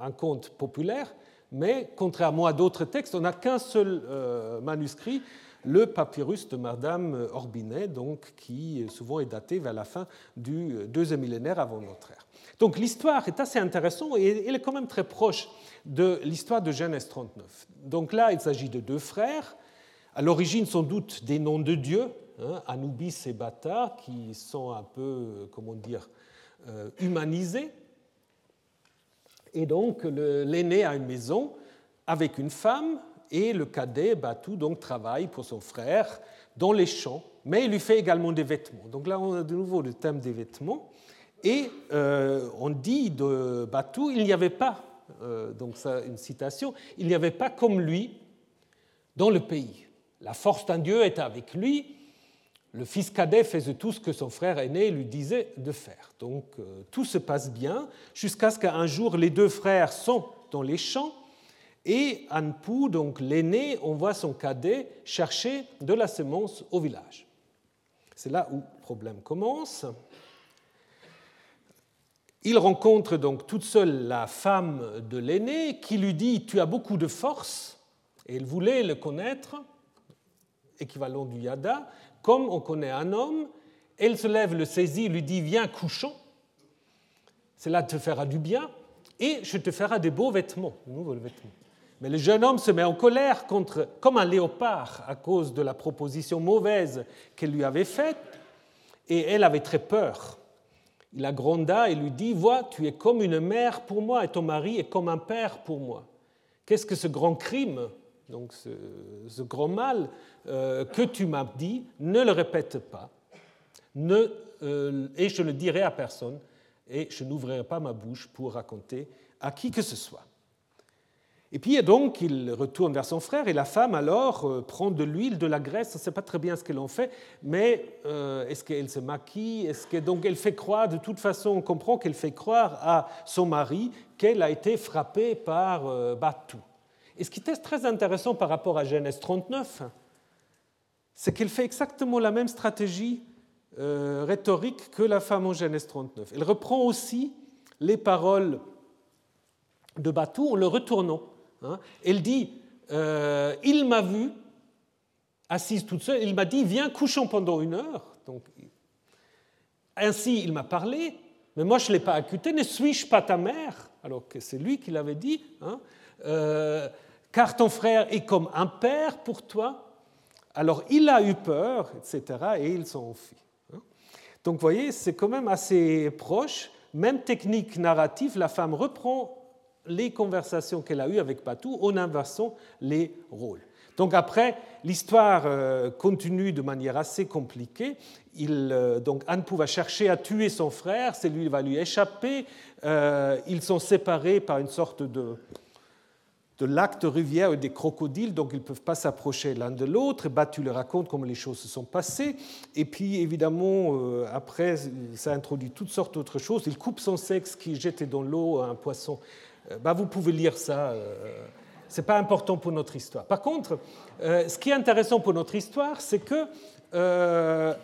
un conte populaire, mais contrairement à d'autres textes, on n'a qu'un seul euh, manuscrit, le papyrus de Madame Orbinet, donc, qui souvent est daté vers la fin du deuxième millénaire avant notre ère. Donc l'histoire est assez intéressante et elle est quand même très proche de l'histoire de Genèse 39. Donc là, il s'agit de deux frères, à l'origine sans doute des noms de Dieu, hein, Anubis et Bata, qui sont un peu, comment dire, euh, humanisés. Et donc l'aîné a une maison avec une femme et le cadet, Batu, donc travaille pour son frère dans les champs, mais il lui fait également des vêtements. Donc là, on a de nouveau le thème des vêtements. Et euh, on dit de Batu, il n'y avait pas, euh, donc ça, une citation, il n'y avait pas comme lui dans le pays. La force d'un Dieu était avec lui. Le fils cadet faisait tout ce que son frère aîné lui disait de faire. Donc euh, tout se passe bien jusqu'à ce qu'un jour les deux frères sont dans les champs et Anpu, donc l'aîné, envoie son cadet chercher de la semence au village. C'est là où le problème commence. Il rencontre donc toute seule la femme de l'aîné qui lui dit Tu as beaucoup de force, et il voulait le connaître, équivalent du yada, comme on connaît un homme. Elle se lève, le saisit, lui dit Viens, couchons, cela te fera du bien, et je te ferai des beaux vêtements, de nouveaux vêtements. Mais le jeune homme se met en colère contre, comme un léopard à cause de la proposition mauvaise qu'elle lui avait faite, et elle avait très peur. Il la gronda et lui dit, Vois, tu es comme une mère pour moi et ton mari est comme un père pour moi. Qu'est-ce que ce grand crime, donc ce, grand mal euh, que tu m'as dit, ne le répète pas, ne, euh, et je ne dirai à personne, et je n'ouvrirai pas ma bouche pour raconter à qui que ce soit. Et puis donc, il retourne vers son frère et la femme alors euh, prend de l'huile, de la graisse. On ne sait pas très bien ce qu'elle en fait, mais euh, est-ce qu'elle se maquille Est-ce que donc elle fait croire De toute façon, on comprend qu'elle fait croire à son mari qu'elle a été frappée par euh, Batou. Et ce qui est très intéressant par rapport à Genèse 39, c'est qu'elle fait exactement la même stratégie rhétorique que la femme en Genèse 39. Elle reprend aussi les paroles de Batou en le retournant. Hein. Elle dit euh, Il m'a vu, assise toute seule, il m'a dit Viens, couchons pendant une heure. Donc, ainsi, il m'a parlé, mais moi je ne l'ai pas accuté. Ne suis-je pas ta mère? Alors que c'est lui qui l'avait dit. Hein. Euh, car ton frère est comme un père pour toi. Alors il a eu peur, etc., et il s'en enfuit. Hein. Donc vous voyez, c'est quand même assez proche. Même technique narrative, la femme reprend les conversations qu'elle a eues avec Patou en inversant les rôles. Donc après, l'histoire euh, continue de manière assez compliquée. Euh, donc Anpu va chercher à tuer son frère, c'est lui va lui échapper. Euh, ils sont séparés par une sorte de, de lac de rivière et des crocodiles, donc ils ne peuvent pas s'approcher l'un de l'autre. Batu le raconte comment les choses se sont passées. Et puis évidemment, après, ça introduit toutes sortes d'autres choses. Il coupe son sexe qui jette dans l'eau un poisson bah, vous pouvez lire ça. Euh, ce n'est pas important pour notre histoire. Par contre, euh, ce qui est intéressant pour notre histoire, c'est que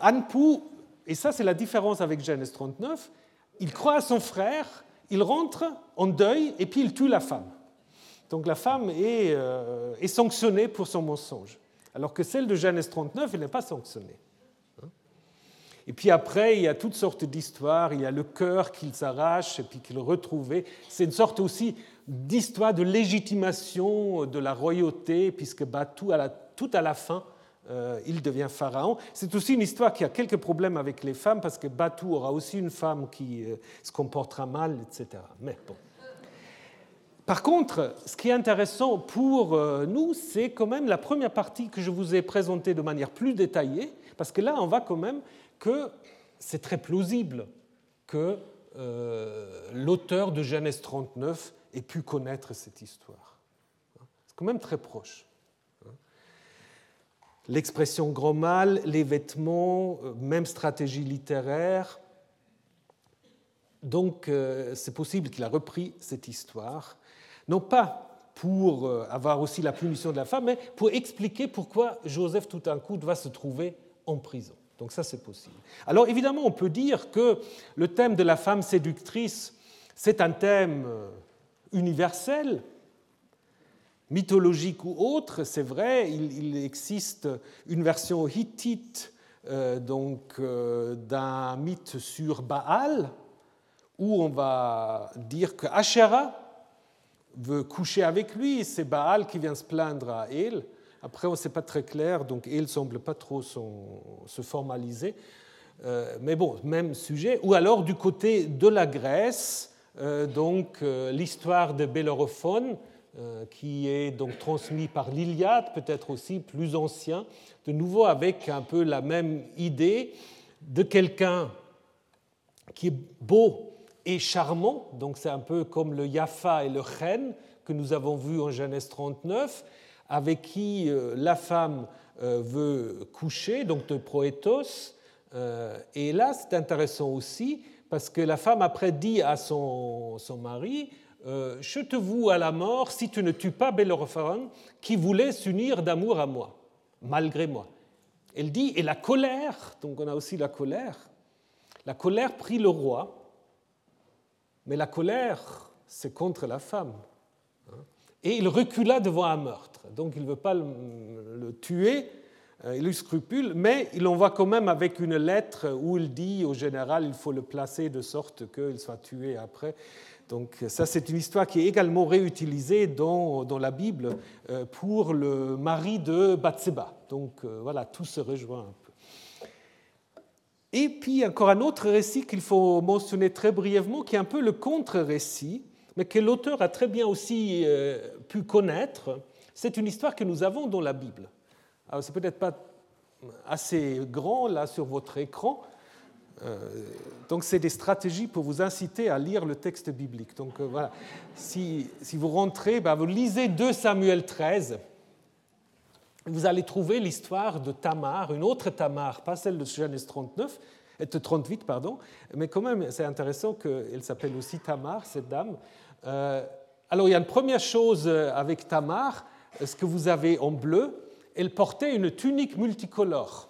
Anpu, et ça c'est la différence avec Genèse 39, il croit à son frère, il rentre en deuil et puis il tue la femme. Donc la femme est, est sanctionnée pour son mensonge, alors que celle de Genèse 39, elle n'est pas sanctionnée. Et puis après, il y a toutes sortes d'histoires. Il y a le cœur qu'il s'arrache et puis qu'il retrouvait. C'est une sorte aussi d'histoire de légitimation de la royauté, puisque la, tout à la fin, euh, il devient pharaon. C'est aussi une histoire qui a quelques problèmes avec les femmes, parce que Batou aura aussi une femme qui euh, se comportera mal, etc. Mais bon. Par contre, ce qui est intéressant pour euh, nous, c'est quand même la première partie que je vous ai présentée de manière plus détaillée, parce que là, on va quand même que c'est très plausible que euh, l'auteur de Genèse 39 ait pu connaître cette histoire. C'est quand même très proche. l'expression grand mal, les vêtements, même stratégie littéraire. Donc c'est possible qu'il a repris cette histoire, non pas pour avoir aussi la punition de la femme, mais pour expliquer pourquoi Joseph tout d'un coup va se trouver en prison. Donc ça, c'est possible. Alors évidemment, on peut dire que le thème de la femme séductrice, c'est un thème euh, universel, mythologique ou autre, c'est vrai, il, existe une version hittite euh, donc euh, d'un mythe sur Baal, où on va dire que Asherah veut coucher avec lui, c'est Baal qui vient se plaindre à El. Après, on ne sait pas très clair, donc il ne semble pas trop se formaliser. Euh, mais bon, même sujet. Ou alors du côté de la Grèce, euh, donc euh, l'histoire de Bellérophon, qui est donc transmise par l'Iliade, peut-être aussi plus ancien, de nouveau avec un peu la même idée de quelqu'un qui est beau et charmant, donc c'est un peu comme le Yafa et le Chen que nous avons vu en Genèse 39, avec qui euh, la femme euh, veut coucher, donc de proétos. Euh, et là, c'est intéressant aussi, parce que la femme après dit à son, son mari, je te voue à la mort si tu ne tues pas Bellérophon, qui voulait s'unir d'amour à moi, malgré moi. Elle dit, et la colère, donc on a aussi la colère, la colère prit le roi, mais la colère, c'est contre la femme. Et il recula devant un meurtre. Donc il ne veut pas le, tuer, euh, il eut scrupule, mais il envoie quand même avec une lettre où il dit au général il faut le placer de sorte qu'il soit tué après. Donc ça c'est une histoire qui est également réutilisée dans, la Bible euh, pour le mari de Bathseba. Donc euh, voilà, tout se rejoint un peu. Et puis encore un autre récit qu'il faut mentionner très brièvement, qui est un peu le contre-récit, mais que l'auteur a très bien aussi pu connaître, c'est une histoire que nous avons dans la Bible. Alors, c'est peut-être pas assez grand là sur votre écran. Euh, donc, c'est des stratégies pour vous inciter à lire le texte biblique. Donc, euh, voilà. Si, vous rentrez, ben, vous lisez 2 Samuel 13. Vous allez trouver l'histoire de Tamar, une autre Tamar, pas celle de Genèse 39, 38, pardon, mais quand même, c'est intéressant qu'elle s'appelle aussi Tamar, cette dame. Euh, alors, il y a une première chose euh, avec Tamar, ce que vous avez en bleu, elle portait une tunique multicolore.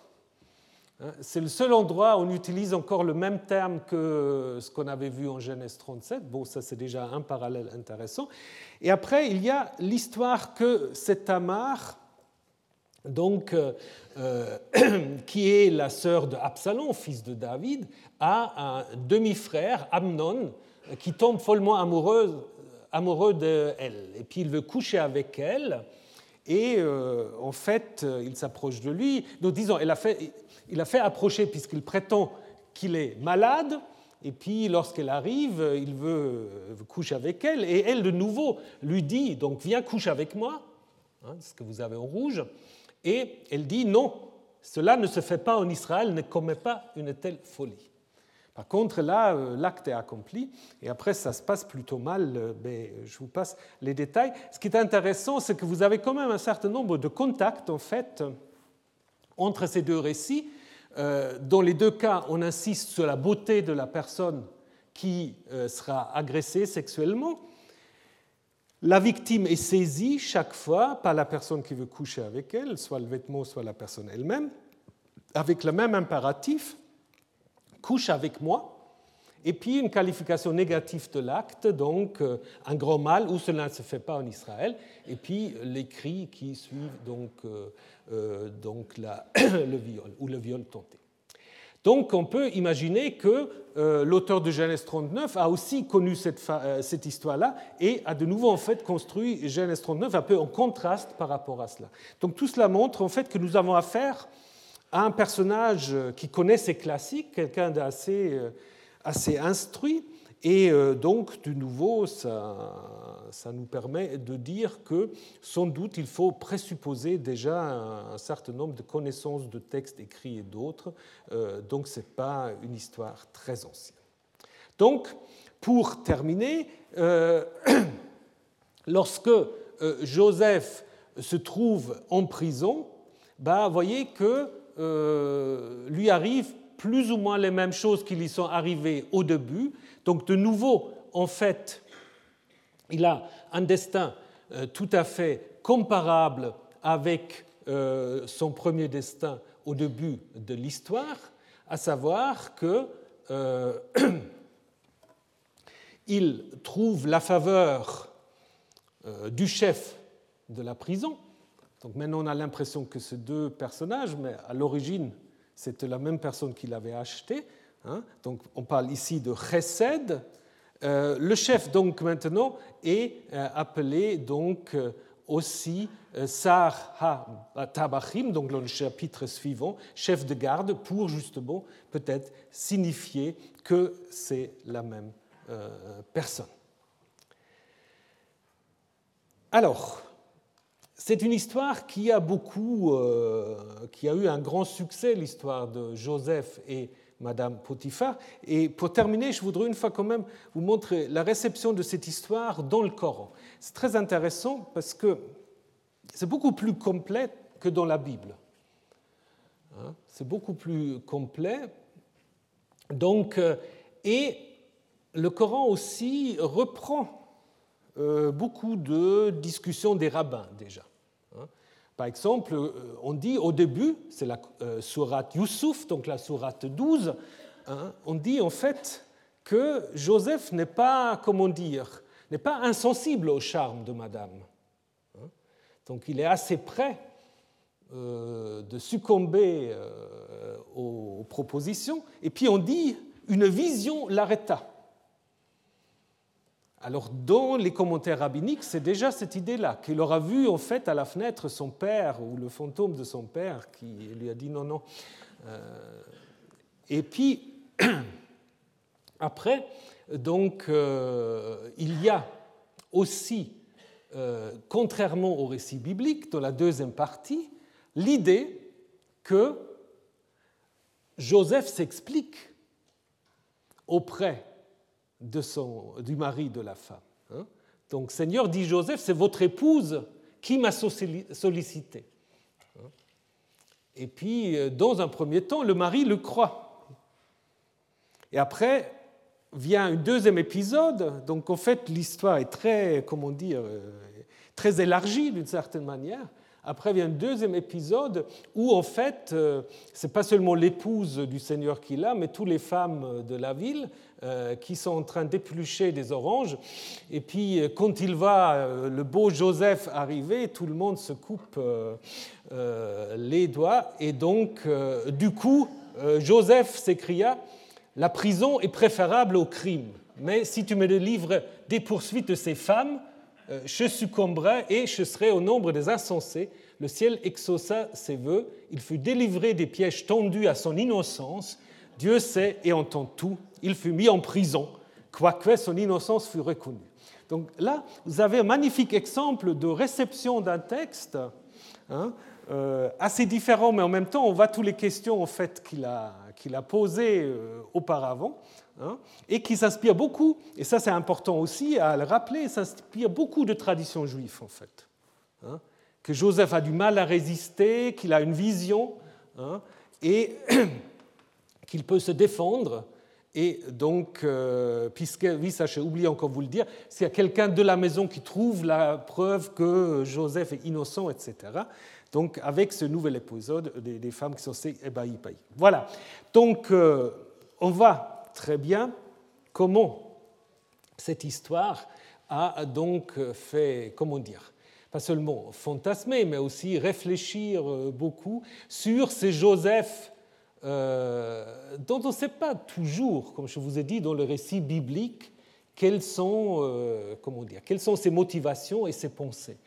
Hein, c'est le seul endroit où on utilise encore le même terme que ce qu'on avait vu en Genèse 37. Bon, ça c'est déjà un parallèle intéressant. Et après, il y a l'histoire que cette Tamar, donc, euh, qui est la sœur de Absalom, fils de David, a un demi-frère, Amnon, qui tombe follement amoureux, amoureux d'elle. Et puis il veut coucher avec elle. Et euh, en fait, il s'approche de lui. Donc disons, il a fait, approcher puisqu'il prétend qu'il est malade. Et puis lorsqu'elle arrive, il veut coucher avec elle. Et elle, de nouveau, lui dit, donc viens coucher avec moi, hein, ce que vous avez en rouge. Et elle dit, non, cela ne se fait pas en Israël, ne commet pas une telle folie. Par contre, là, euh, l'acte est accompli, et après, ça se passe plutôt mal, euh, mais je vous passe les détails. Ce qui est intéressant, c'est que vous avez quand même un certain nombre de contacts, en fait, entre ces deux récits. Euh, dans les deux cas, on insiste sur la beauté de la personne qui sera agressée sexuellement. La victime est saisie chaque fois par la personne qui veut coucher avec elle, soit le vêtement, soit la personne elle-même, avec le même impératif couche avec moi, et puis une qualification négative de l'acte, donc euh, un grand mal où cela ne se fait pas en Israël, et puis les cris qui suivent donc, euh, euh, donc le viol ou le viol tenté. Donc on peut imaginer que l'auteur de Genèse 39 a aussi connu cette, cette histoire-là et a de nouveau en fait construit Genèse 39 un peu en contraste par rapport à cela. Donc tout cela montre en fait que nous avons affaire un personnage qui connaît ses classiques, quelqu'un d'assez euh, instruit, et euh, donc, de nouveau, ça, nous permet de dire que, sans doute, il faut présupposer déjà un, certain nombre de connaissances de textes écrits et d'autres, euh, donc ce n'est pas une histoire très ancienne. Donc, pour terminer, lorsque Joseph se trouve en prison, bah, voyez que lui arrive plus ou moins les mêmes choses qui lui sont arrivées au début. Donc de nouveau, en fait, il a un destin tout à fait comparable avec son premier destin au début de l'histoire, à savoir que euh, il trouve la faveur euh, du chef de la prison. Donc maintenant on a l'impression que ces deux personnages, mais à l'origine c'était la même personne qui l'avait acheté. Hein. Donc on parle ici de Chesed. Euh, le chef donc maintenant est appelé donc aussi euh, Sar ha-Tabachim, donc le chapitre suivant, chef de garde, pour justement peut-être signifier que c'est la même euh, personne. Alors, c'est une histoire qui a beaucoup, euh, qui a eu un grand succès, l'histoire de Joseph et Madame Potiphar. Et pour terminer, je voudrais une fois quand même vous montrer la réception de cette histoire dans le Coran. C'est très intéressant parce que c'est beaucoup plus complet que dans la Bible. Hein, c'est beaucoup plus complet. Donc, euh, et le Coran aussi reprend euh, beaucoup de discussions des rabbins déjà. Hein. Par exemple, euh, on dit au début, c'est la sourate Youssouf, donc la sourate 12, hein, on dit en fait que Joseph n'est pas, comment dire, n'est insensible au charme de Madame. Donc il est assez près euh, de succomber euh, aux propositions. Et puis on dit, une vision l'arrêta. Alors dans les commentaires rabbiniques, c'est déjà cette idée-là, qu'il aura vu en fait à la fenêtre son père ou le fantôme de son père qui lui a dit non, non. Euh, et puis après, donc il y a aussi euh, contrairement au récit biblique, dans la deuxième partie, l'idée que Joseph s'explique auprès de son, du mari de la femme. Hein. Donc Seigneur dit Joseph, c'est votre épouse qui m'a sollicité. Hein. Et puis, euh, dans un premier temps, le mari le croit. Et après, vient un deuxième épisode. Donc en fait, l'histoire est très, comment dire, euh, très élargie d'une certaine manière. Après vient un deuxième épisode où en fait, euh, c'est pas seulement l'épouse du Seigneur qui l'a, mais toutes les femmes de la ville euh, qui sont en train d'éplucher des oranges. Et puis quand il va, le beau Joseph arriver, tout le monde se coupe les doigts. Et donc, du coup, Joseph s'écria la prison est préférable au crime. Mais si tu me délivres des poursuites de ces femmes, euh, je succomberai et je serai au nombre des insensés. Le ciel exauça ses voeux. Il fut délivré des pièges tendus à son innocence. Dieu sait et entend tout. Il fut mis en prison, quoique son innocence fût reconnue. Donc là, vous avez un magnifique exemple de réception d'un texte hein, euh, assez différent, mais en même temps, on voit toutes les questions en fait, qu'il a, a posées euh, auparavant, hein, et qui s'inspire beaucoup, et ça c'est important aussi à le rappeler, s'inspire beaucoup de traditions juives en fait. Hein, que Joseph a du mal à résister, qu'il a une vision, hein, et qu'il peut se défendre. Et donc, euh, puisque, oui, ça j'ai oublié encore vous le dire, s'il y a quelqu'un de la maison qui trouve la preuve que Joseph est innocent, etc., donc, avec ce nouvel épisode des, femmes qui sont ébahies. Voilà. Donc, euh, on voit très bien comment cette histoire a donc fait, comment dire, pas seulement fantasmer, mais aussi réfléchir euh, beaucoup sur ces Joseph euh, dont on ne sait pas toujours, comme je vous ai dit dans le récit biblique, quelles sont, comment dire, quelles sont ses motivations et ses pensées.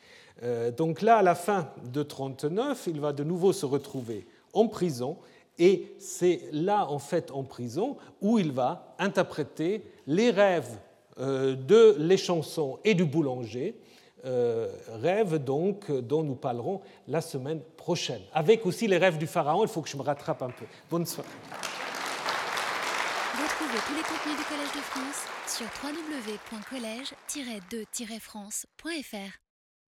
Euh, donc là, à la fin de 39, il va de nouveau se retrouver en prison, et c'est là, en fait, en prison, où il va interpréter les rêves euh, de les chansons et du boulanger, euh, rêves donc dont nous parlerons la semaine prochaine, avec aussi les rêves du pharaon. Il faut que je me rattrape un peu. Bonne soirée. Retrouvez tous les contenus du Collège de France sur www.colège-2-france.fr.